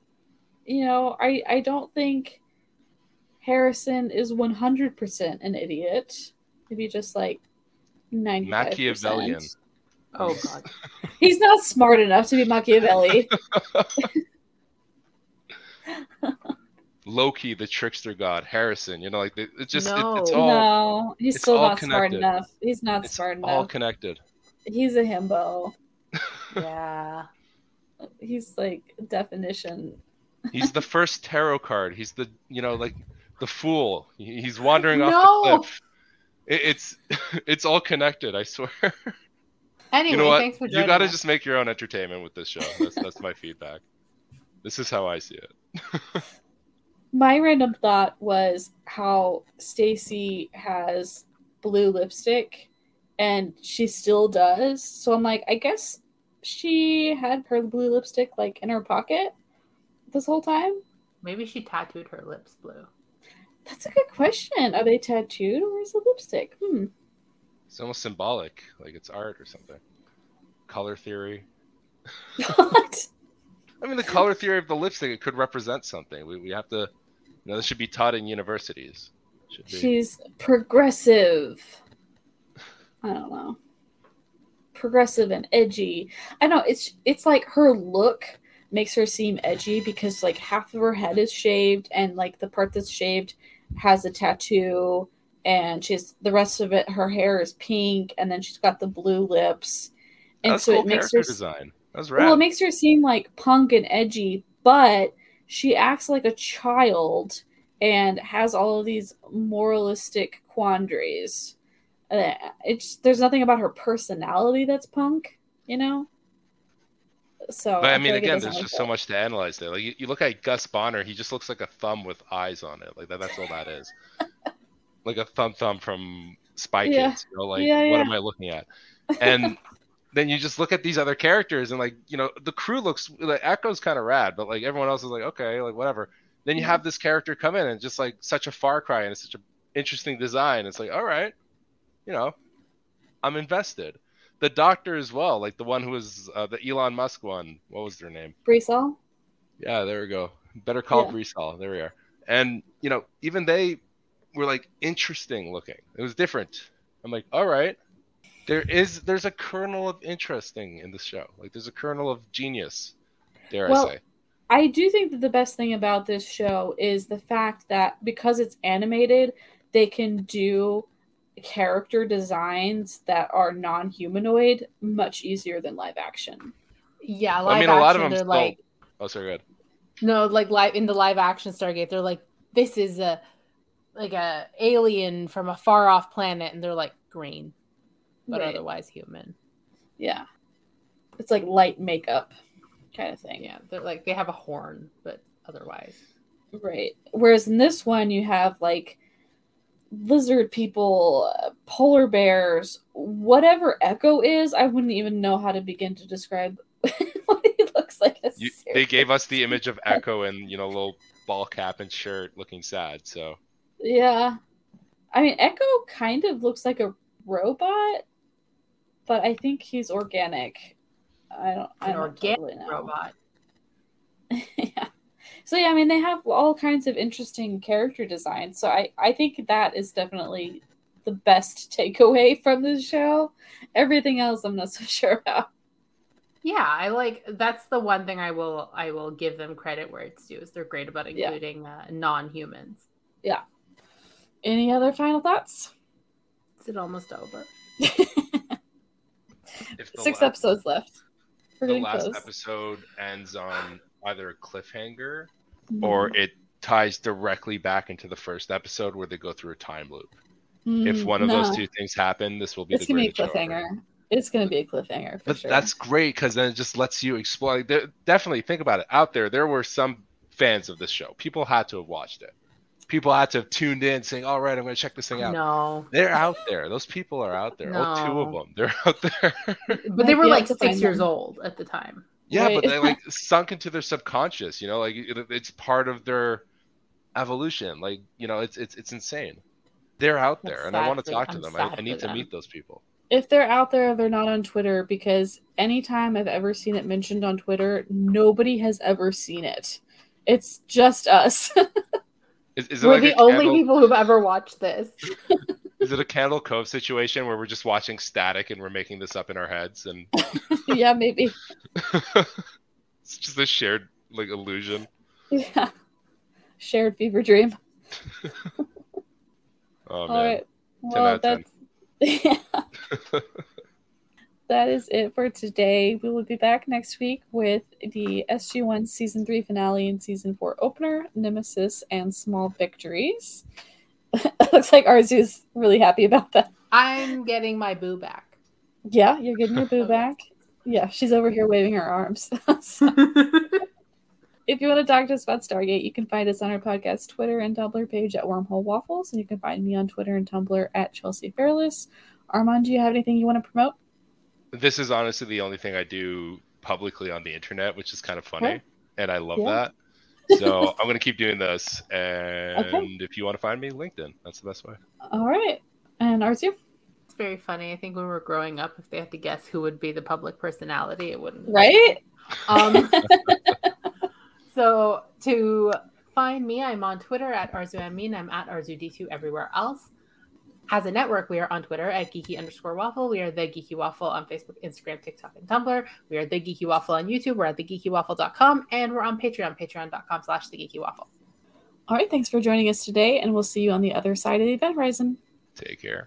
You know, I I don't think Harrison is 100% an idiot. Maybe just like 95 Machiavellian. Oh God. He's not smart enough to be Machiavelli. Loki, the trickster god, Harrison. You know, like it's it just it- No. it's all no, he's it's still all not smart enough. He's not it's smart enough. all connected. He's a himbo. Yeah. He's like definition. He's the first tarot card. He's the you know like the fool. He's wandering off the cliff. It, it's it's all connected. I swear. Anyway, you know what? thanks for You got to us. just make your own entertainment with this show. That's that's my feedback. This is how I see it. My random thought was how Stacy has blue lipstick and she still does. So I'm like, I guess she had her blue lipstick like in her pocket this whole time. Maybe she tattooed her lips blue. That's a good question. Are they tattooed or is it lipstick? Hmm. It's almost symbolic, like it's art or something. Color theory. What? I mean, the color theory of the lipstick it could represent something. We, we have to, you know, this should be taught in universities. She's progressive. I don't know. progressive and edgy. I know it's it's like her look makes her seem edgy because like half of her head is shaved and like the part that's shaved has a tattoo and she's the rest of it her hair is pink and then she's got the blue lips and That's so cool it makes her design. That's rad. well it makes her seem like punk and edgy but she acts like a child and has all of these moralistic quandaries uh, it's there's nothing about her personality that's punk you know so But I feel mean, like again, there's just so much to analyze there. Like you, you look at Gus Bonner, he just looks like a thumb with eyes on it. Like that, that's all that is. Like a thumb thumb from Spy Yeah. Kids. You know, like Yeah, what am I looking at? And then you just look at these other characters and like you know the crew looks like Ecco's kind of rad, but like everyone else is like okay, like whatever. Then you have this character come in and just like such a far cry and it's such an interesting design. It's like all right, you know, I'm invested. The doctor as well, like the one who was uh, the Elon Musk one. What was their name? Breesall? Yeah, there we go. Better call Yeah. Brees There we are. And you know, even they were like interesting looking. It was different. I'm like, all right. There is there's a kernel of interesting in the show. Like there's a kernel of genius, dare Well, I say. I do think that the best thing about this show is the fact that because it's animated, they can do character designs that are non-humanoid much easier than live action. Yeah, Well, I live mean, a lot of action, them they're still- like Oh, sorry, good. no, like live in the live action Stargate, they're like this is a like a alien from a far off planet, and they're like green, but Right. otherwise human. Yeah. It's like light makeup kind of thing. Yeah, they're like they have a horn, but otherwise. Right. Whereas in this one, you have like lizard people, uh, polar bears, whatever Ecco is. I wouldn't even know how to begin to describe what he looks like. You, they gave us the image of Ecco and you know little ball cap and shirt, looking sad. So Yeah. I mean, Ecco kind of looks like a robot, but I think he's organic. I don't. I don't organic totally know. robot. yeah. So yeah, I mean they have all kinds of interesting character designs. So I I think that is definitely the best takeaway from this show. Everything else I'm not so sure about. Yeah, I like that's the one thing I will I will give them credit where it's due is they're great about Yeah. including uh, non-humans. Any other final thoughts? Is it almost over? if Six la- episodes left. We're the last close. episode ends on either a cliffhanger Mhm. or it ties directly back into the first episode where they go through a time loop. If Mm, one of no. those two things happen, this will be it's the gonna be a greatest show ever. cliffhanger. It's gonna be a cliffhanger for But sure. that's great because then it just lets you explore. There- definitely think about it. Out there, there were some fans of this show. People had to have watched it. People had to have tuned in, saying, "All right, I'm going to check this thing out." No, They're out there. Those people are out there. Oh, two of them. They're out there. but they were like six years them. old at the time. yeah, but they like sunk into their subconscious. You know, like it, it's part of their evolution. Like you know, it's it's it's insane. They're out I'm there, and I want to talk to I'm them. I, I need to them. meet those people. if they're out there, they're not on Twitter because anytime I've ever seen it mentioned on Twitter, nobody has ever seen it. It's just us. Is, is it We're like the only candle, people who've ever watched this. Is it a Candle Cove situation where we're just watching static and we're making this up in our heads and yeah, maybe. it's just a shared like illusion. Yeah. Shared fever dream. Oh man. Right. 10 out Well, of 10. that's yeah. That is it for today. We will be back next week with the SG1 season three finale and season four opener, Nemesis and Small Victories. it looks like Arezou's really happy about that. I'm getting my boo back. Yeah, you're getting your boo back. Yeah, she's over here waving her arms. If you want to talk to us about Stargate, you can find us on our podcast Twitter and Tumblr page at Wormhole Waffles, and you can find me on Twitter and Tumblr at Chelsea Fairless. Arman, do you have anything you want to promote? This is honestly the only thing I do publicly on the internet, which is kind of funny, Okay. and I love Yeah. that. So I'm gonna keep doing this, and if you want to find me, LinkedIn. That's the best way. All right. And Arezou? It's very funny. I think when we were growing up, if they had to guess who would be the public personality, it wouldn't. Right? Um, so to find me, I'm on Twitter at Arezou Amin. I'm at Arezou D2 everywhere else. As a network, we are on Twitter at geeky underscore waffle. We are the Geeky Waffle on Facebook, Instagram, TikTok, and Tumblr. We are the Geeky Waffle on YouTube. We're at thegeekywaffle.com and we're on Patreon, patreon.com slash the Geeky Waffle. All right, thanks for joining us today, and we'll see you on the other side of the event horizon. Take care.